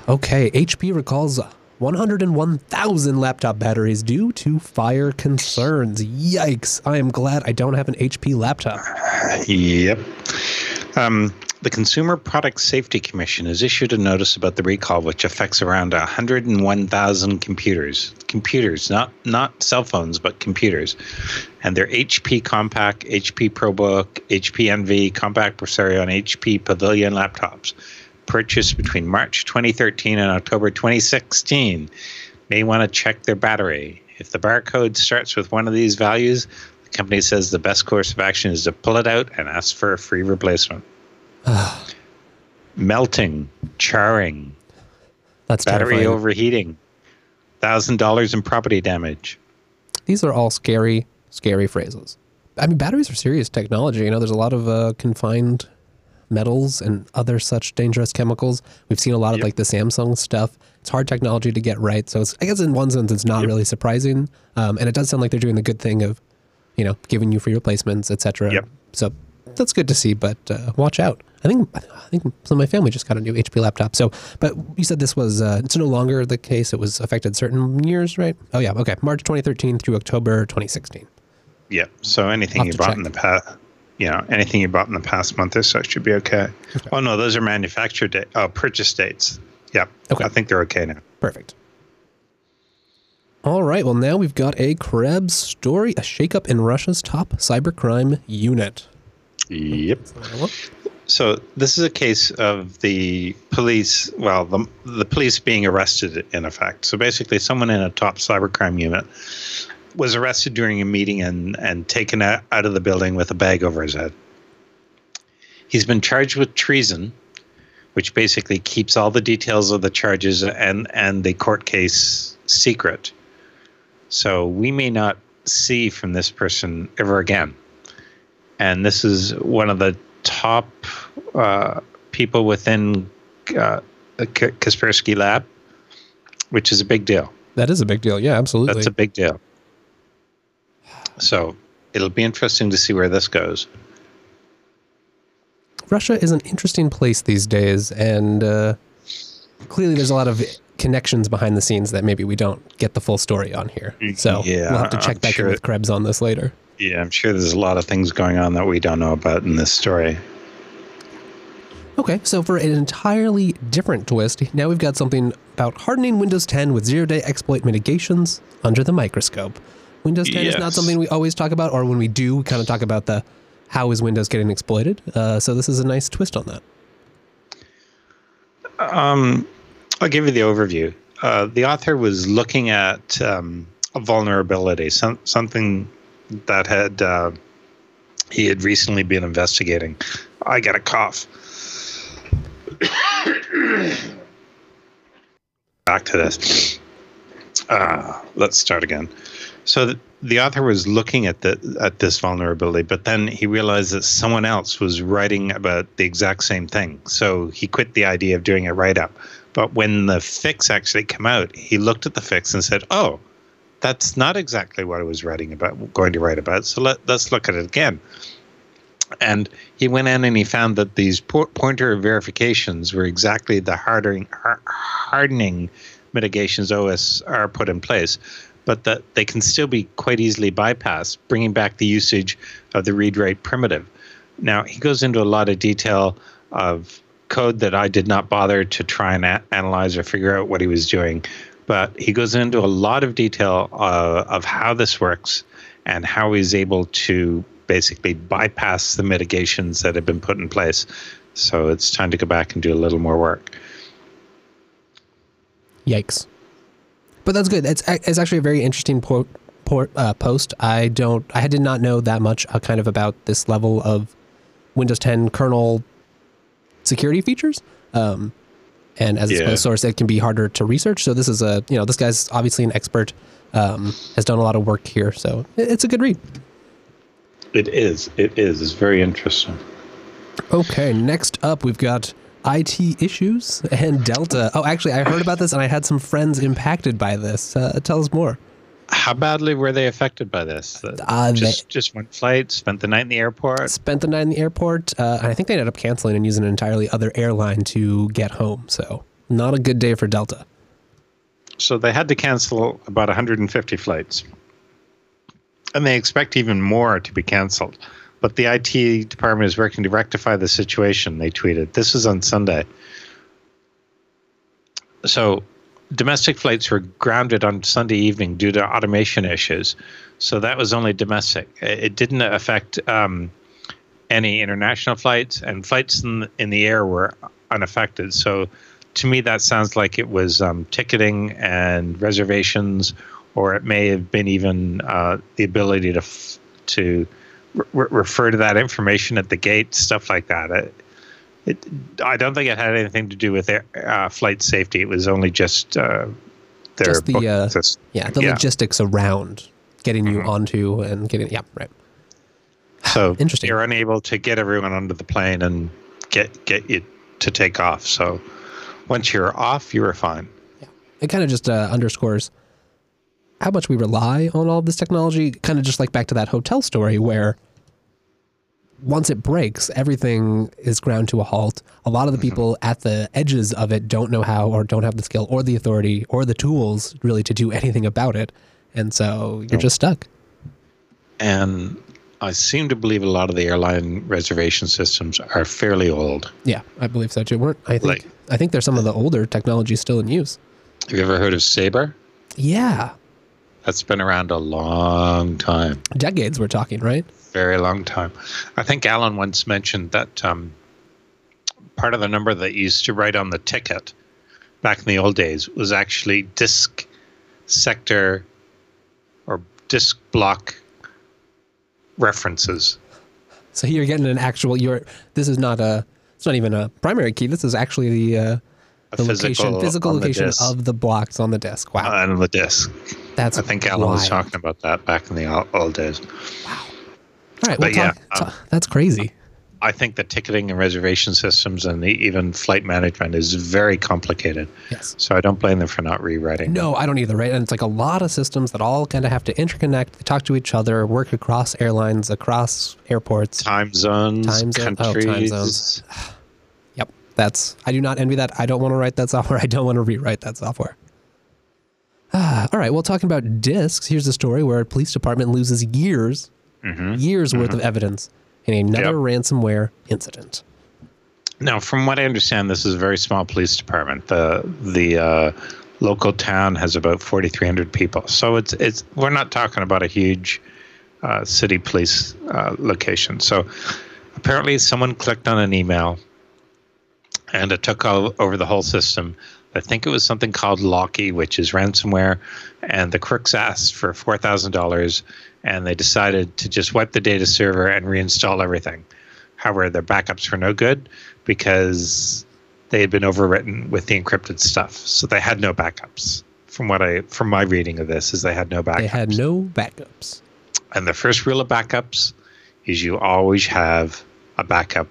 Okay. HP recalls 101,000 laptop batteries due to fire concerns. Yikes. I am glad I don't have an HP laptop. Yep. Um, the Consumer Product Safety Commission has issued a notice about the recall, which affects around 101,000 computers. Computers, not not cell phones, but computers. And they're HP Compaq, HP ProBook, HP Envy, Compaq Presario, and HP Pavilion laptops purchased between March 2013 and October 2016 may want to check their battery. If the barcode starts with one of these values, company says the best course of action is to pull it out and ask for a free replacement. Melting, charring, That's battery terrifying. overheating, thousand dollars in property damage. These are all scary, scary phrases. I mean, batteries are serious technology. You know, there's a lot of uh, confined metals and other such dangerous chemicals. We've seen a lot of yep. like the Samsung stuff. It's hard technology to get right. So I guess in one sense, it's not yep. really surprising. Um, and it does sound like they're doing the good thing of, you know, giving you free replacements, etc. Yep. So that's good to see, but uh, watch out. I think I think some of my family just got a new HP laptop. So, but you said this was uh, it's no longer the case. It was affected certain years, right? Oh yeah, okay. March 2013 through October 2016. Yeah. So anything you bought check. in the past, you know, anything you bought in the past month or so should be okay. okay. Oh no, those are manufacturer date, oh, purchase dates. Yeah. Okay. I think they're okay now. Perfect. All right. Well, now we've got a Krebs story: a shakeup in Russia's top cybercrime unit. Yep. So this is a case of the police, well, the, the police being arrested in effect. So basically, someone in a top cybercrime unit was arrested during a meeting and, and taken out, out of the building with a bag over his head. He's been charged with treason, which basically keeps all the details of the charges and, and the court case secret. So we may not see from this person ever again. And this is one of the top uh, people within uh, Kaspersky Lab, which is a big deal. That is a big deal. Yeah, absolutely. That's a big deal. So it'll be interesting to see where this goes. Russia is an interesting place these days, and uh, clearly there's a lot of connections behind the scenes that maybe we don't get the full story on here. So yeah, we'll have to check I'm back sure, in with Krebs on this later. Yeah, I'm sure there's a lot of things going on that we don't know about in this story. Okay, so for an entirely different twist, now we've got something about hardening Windows 10 with zero day exploit mitigations under the microscope. Windows 10 yes. is not something we always talk about, or when we do, we kind of talk about the how is Windows getting exploited. Uh, so this is a nice twist on that. Um, I'll give you the overview. Uh, the author was looking at um, a vulnerability, some, something that had uh, he had recently been investigating. I got a cough. Back to this. Uh, let's start again. So the, the author was looking at the at this vulnerability, but then he realized that someone else was writing about the exact same thing. So he quit the idea of doing a write up. But when the fix actually came out, he looked at the fix and said, "Oh, that's not exactly what I was writing about, going to write about. So let, let's look at it again." And he went in and he found that these pointer verifications were exactly the hardening, hardening mitigations OS are put in place but that they can still be quite easily bypassed, bringing back the usage of the read write primitive. Now, he goes into a lot of detail of code that I did not bother to try and a- analyze or figure out what he was doing, but he goes into a lot of detail uh, of how this works and how he's able to basically bypass the mitigations that have been put in place. So it's time to go back and do a little more work. Yikes. But that's good. It's it's actually a very interesting po- po- uh, post. I don't I did not know that much uh, kind of about this level of Windows 10 kernel security features. Um, and as a Yeah. source, it can be harder to research. So this is a you know this guy's obviously an expert. Um, has done a lot of work here, so it's a good read. It is. It is. It's very interesting. Okay, next up we've got IT issues and Delta. Oh, actually, I heard about this and I had some friends impacted by this. Uh, tell us more. How badly were they affected by this? Uh, Uh, they- just just one flight, spent the night in the airport. Spent the night in the airport, uh, and I think they ended up canceling and using an entirely other airline to get home. So not a good day for Delta. So they had to cancel about 150 flights. And they expect even more to be canceled. But the IT department is working to rectify the situation, they tweeted. This is on Sunday. So domestic flights were grounded on Sunday evening due to automation issues. So that was only domestic. It didn't affect um, any international flights, and flights in, in the air were unaffected. So to me, that sounds like it was um, ticketing and reservations, or it may have been even uh, the ability to f- to re- refer to that information at the gate, stuff like that. It, it, I don't think it had anything to do with air, uh, flight safety. It was only just uh, their Just the, uh. Yeah, the Yeah. logistics around getting you Mhm. onto and getting. Yeah, right. So Interesting. You're unable to get everyone onto the plane and get get you to take off. So once you're off, you were fine. It kind of just uh, underscores how much we rely on all this technology. Kind of just like back to that hotel story where once it breaks, everything is ground to a halt. A lot of the mm-hmm. people at the edges of it don't know how, or don't have the skill, or the authority, or the tools really to do anything about it. And so you're just stuck. And I seem to believe a lot of the airline reservation systems are fairly old. Yeah, I believe so too. Weren't I think Like- I think there's some of the older technology still in use. Have you ever heard of Sabre? Yeah, That's been around a long time, decades we're talking, right? Very long time. I think Allan once mentioned that um, part of the number that you used to write on the ticket back in the old days was actually disk sector or disk block references. So you're getting an actual. You're. This is not a. It's not even a primary key. This is actually the uh, the location, physical on the location of the blocks on the disk. Wow, on the disk. that's I think Allan was talking about that back in the old, days. days. All right, well, but yeah, talk, uh, talk- that's crazy. I think the ticketing and reservation systems and the, even flight management is very complicated. Yes. So I don't blame them for not rewriting. No, I don't either. Right, and it's like a lot of systems that all kind of have to interconnect, they talk to each other, work across airlines, across airports. Time zones, Time zone- oh, time countries. zones. Yep, that's. I do not envy that. I don't want to write that software. I don't want to rewrite that software. Ah, all right. Well, talking about disks, here's a story where a police department loses years, Mhm. years worth of evidence in another Yep. ransomware incident. Now, from what I understand, this is a very small police department. The the uh, local town has about forty three hundred people, so it's it's we're not talking about a huge uh, city police uh, location. So apparently, someone clicked on an email, and it took all over the whole system. I think it was something called Locky, which is ransomware, and the crooks asked for four thousand dollars, and they decided to just wipe the data server and reinstall everything. However, their backups were no good because they had been overwritten with the encrypted stuff, so they had no backups. From what I, from my reading of this, is they had no backups. They had no backups. And the first rule of backups is you always have a backup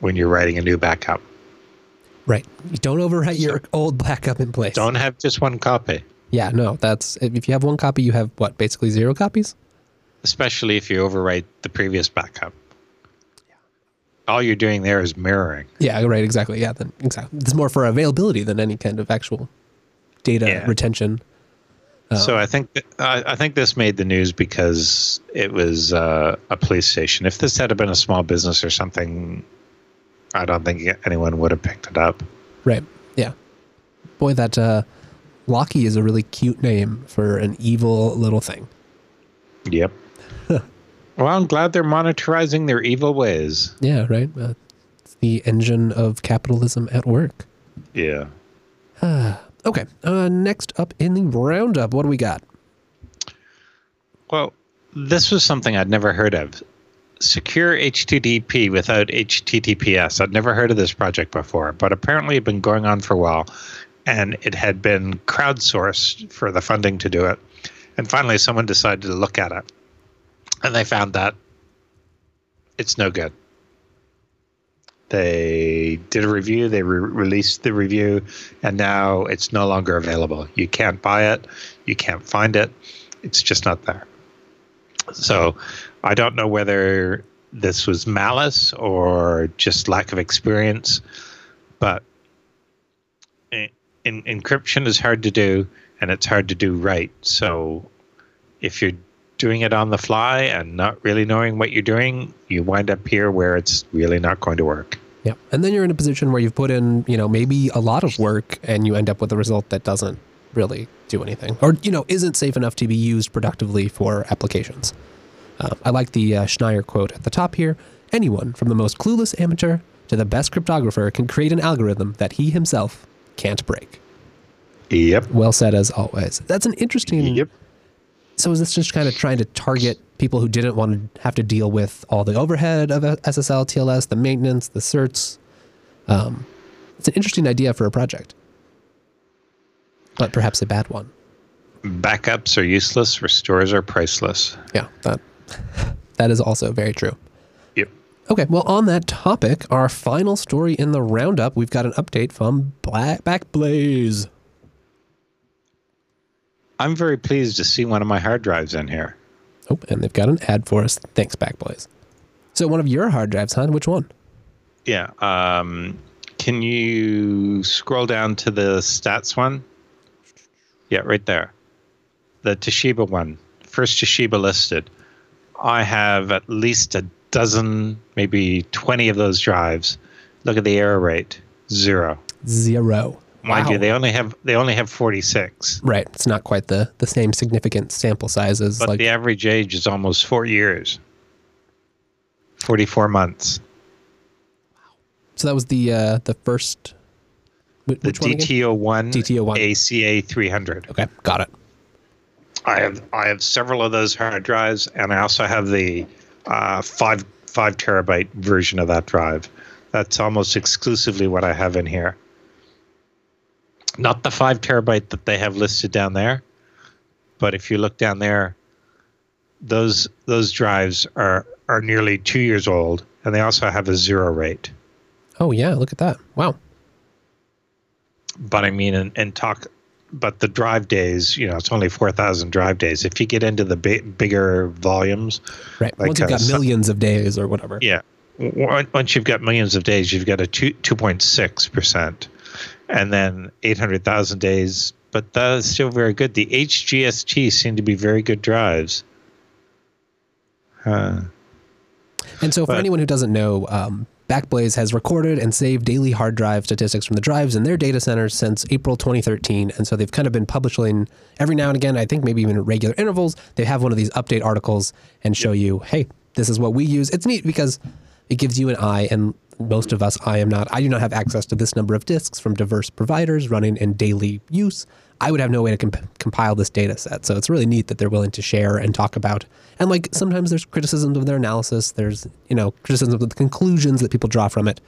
when you're writing a new backup. Right. You don't overwrite your old backup in place. Don't have just one copy, Yeah, no. That's if you have one copy, you have what? Basically zero copies. especially if you overwrite the previous backup. Yeah. All you're doing there is mirroring. Yeah, right. Exactly. Yeah, then exactly. It's more for availability than any kind of actual data Yeah. retention. so I think th- I, I think this made the news because it was uh, a police station. If this had been a small business or something, I don't think anyone would have picked it up. Right. Yeah. Boy, that uh, Locky is a really cute name for an evil little thing. Yep. well, I'm glad they're monetizing their evil ways. Yeah. Right. Uh, it's the engine of capitalism at work. Yeah. Okay. Uh, next up in the roundup, what do we got? Well, this was something I'd never heard of. Secure HTTP without HTTPS. I'd never heard of this project before, but apparently it had been going on for a while and it had been crowdsourced for the funding to do it. And finally, someone decided to look at it and they found that it's no good. They did a review, they re- released the review, and now it's no longer available. You can't buy it, you can't find it, it's just not there. So I don't know whether this was malice or just lack of experience, but in, encryption is hard to do and it's hard to do right. So if you're doing it on the fly and not really knowing what you're doing, you wind up here where it's really not going to work. Yeah. And then you're in a position where you've put in, you know, maybe a lot of work and you end up with a result that doesn't really do anything or, you know, isn't safe enough to be used productively for applications. Uh, I like the uh, Schneier quote at the top here. Anyone, from the most clueless amateur to the best cryptographer, can create an algorithm that he himself can't break. Yep. Well said as always. That's an interesting. Yep. So is this just kind of trying to target people who didn't want to have to deal with all the overhead of SSL, TLS, the maintenance, the certs? Um, it's an interesting idea for a project, but perhaps a bad one. Backups are useless. Restores are priceless. Yeah, that that is also very true. Okay, well, on that topic, our final story in the roundup, we've got an update from Black Backblaze. I'm very pleased to see one of my hard drives in here. Oh, and they've got an ad for us. Thanks, Backblaze. So, one of your hard drives, huh? Which one? Yeah. Um, can you scroll down to the stats one? Yeah, right there. The Toshiba one. First Toshiba listed. I have at least a dozen, maybe 20 of those drives. Look at the error rate zero. Zero. Mind wow. you, they only have they only have 46. Right. It's not quite the, the same significant sample sizes. But like, the average age is almost four years. 44 months. Wow. so that was the uh, the first. wh- The Which one again? DTO1, DTO1. ACA 300. Okay, got it. I have I have several of those hard drives, and I also have the uh, five five terabyte version of that drive. That's almost exclusively what I have in here. Not the five terabyte that they have listed down there, but if you look down there, those those drives are are nearly two years old, and they also have a zero rate. Oh yeah, look at that. Wow. but I mean, and, and talk, but the drive days, you know, it's only 4,000 drive days. If you get into the bi- bigger volumes, Right. Like, Once you've uh, got millions of days or whatever. yeah, once you've got millions of days, you've got a two, 2.6%, and then 800,000 days, but that is still very good. The HGST seem to be very good drives. Uh, And so, for But- anyone who doesn't know, um, Backblaze has recorded and saved daily hard drive statistics from the drives in their data centers since April 2013. And so they've kind of been publishing every now and again, I think maybe even at regular intervals, they have one of these update articles and show you, hey, this is what we use. It's neat because it gives you an eye, and most of us, I am not, I do not have access to this number of disks from diverse providers running in daily use. I would have no way to comp- compile this data set. So it's really neat that they're willing to share and talk about. And like sometimes there's criticisms of their analysis. There's, you know, criticisms of the conclusions that people draw from it.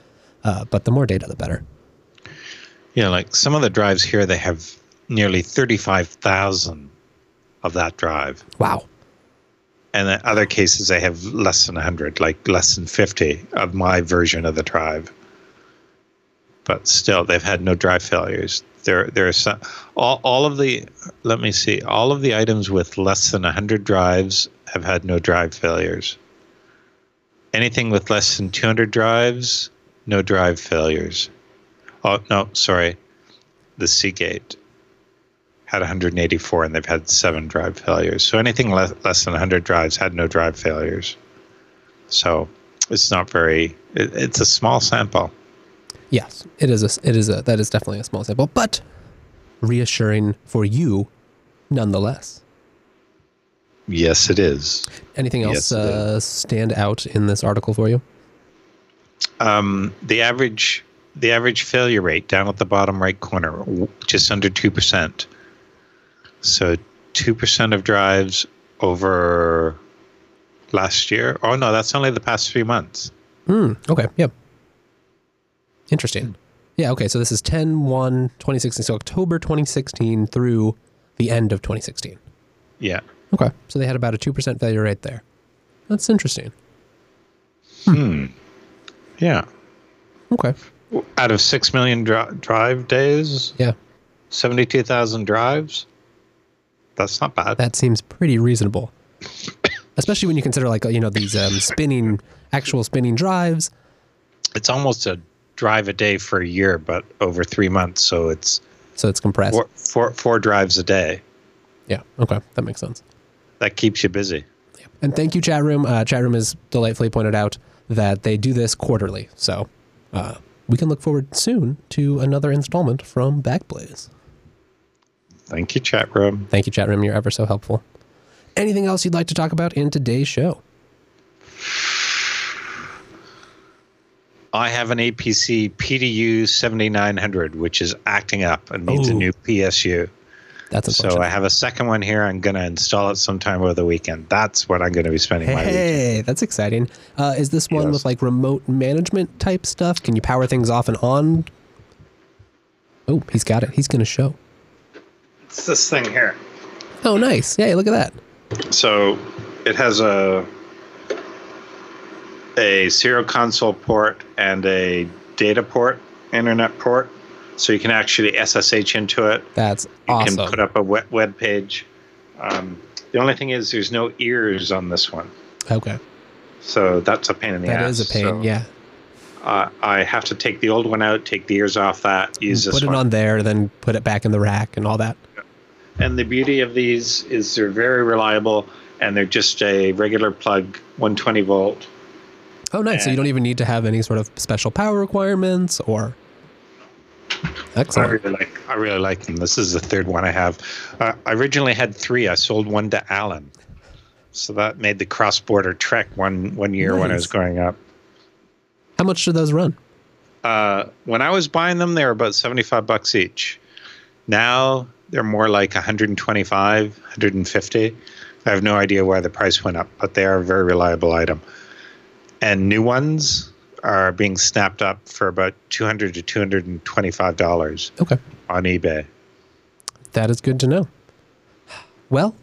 Uh, but the more data, the better. know, like some of the drives here, they have nearly 35,000 of that drive. Wow. and in other cases they have less than 100 like less than 50 of my version of the drive but still they've had no drive failures there there are some all, all of the let me see all of the items with less than 100 drives have had no drive failures anything with less than 200 drives no drive failures oh no sorry the seagate had 184 and they've had seven drive failures. So anything less, less than 100 drives had no drive failures. So it's not very, it, it's a small sample. Yes, it is a it is a that is definitely a small sample, but reassuring for you nonetheless. Yes, it is. Anything else Yes, uh, stand out in this article for you? Um, the average the average failure rate down at the bottom right corner, just under two percent. So two percent of drives over last year. Oh no, that's only the past three months. Hmm. Okay. Yep. Interesting. Yeah. Okay. So this is 10 1 2016. So October 2016 through the end of 2016. Yeah. Okay. So they had about a 2% failure rate there. That's interesting. Hmm. Yeah. Okay. Out of six million dri- drive days, Yeah. seventy-two thousand drives. That's not bad. That seems pretty reasonable. Especially when you consider like, you know, these um, spinning, actual spinning drives. It's almost a drive a day for a year, but over three months. So it's So it's compressed. four, four, four drives a day. Yeah. Okay. That makes sense. That keeps you busy. And thank you, chat room. Uh, chat room has delightfully pointed out that they do this quarterly. So uh, we can look forward soon to another installment from Backblaze. Thank you, chat room. Thank you, chat room. You're ever so helpful. Anything else you'd like to talk about in today's show? I have an APC PDU 7900, which is acting up and needs a new PSU. That's a So. I have a second one here. I'm going to install it sometime over the weekend. That's what I'm going to be spending my weekend. hey, that's exciting. Uh, is this one Yes. with like remote management type stuff? Can you power things off and on? Oh, he's got it. He's going to show. It's this thing here. Oh, nice. Yeah, look at that. So it has a a serial console port and a data port, internet port. So you can actually SSH into it. That's You awesome. can put up a web, web page. Um, the only thing is, there's no ears on this one, okay. so that's a pain in the That ass. is a pain. So, yeah. uh, I have to take the old one out, take the ears off that, use this Put it one. on there, then put it back in the rack and all that. And the beauty of these is they're very reliable, and they're just a regular plug, 120 volt. Oh, nice. So you don't even need to have any sort of special power requirements or. Excellent. I really like. I really like them. This is the third one I have. Uh, I originally had three. I sold one to Allan, so that made the cross border trek one one year when I was growing up. How much do those run? Uh, when I was buying them, they were about seventy five bucks each. Now they're more like 125, 150. I have no idea why the price went up, but they are a very reliable item. And new ones are being snapped up for about 200 to 225 dollars Okay. on eBay. That is good to know. Well,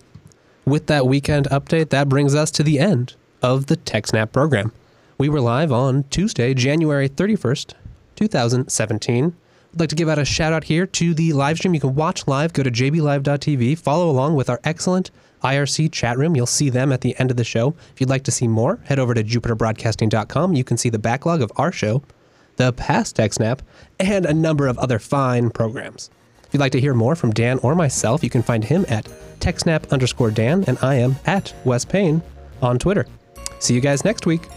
with that weekend update, that brings us to the end of the TechSnap program. We were live on Tuesday, January 31st, 2017. I'd like to give out a shout out here to the live stream. You can watch live, go to jblive.tv, follow along with our excellent IRC chat room. You'll see them at the end of the show. If you'd like to see more, head over to jupiterbroadcasting.com. You can see the backlog of our show, the past TechSnap, and a number of other fine programs. If you'd like to hear more from Dan or myself, you can find him at TechSnap underscore Dan, and I am at Wes Payne on Twitter. See you guys next week.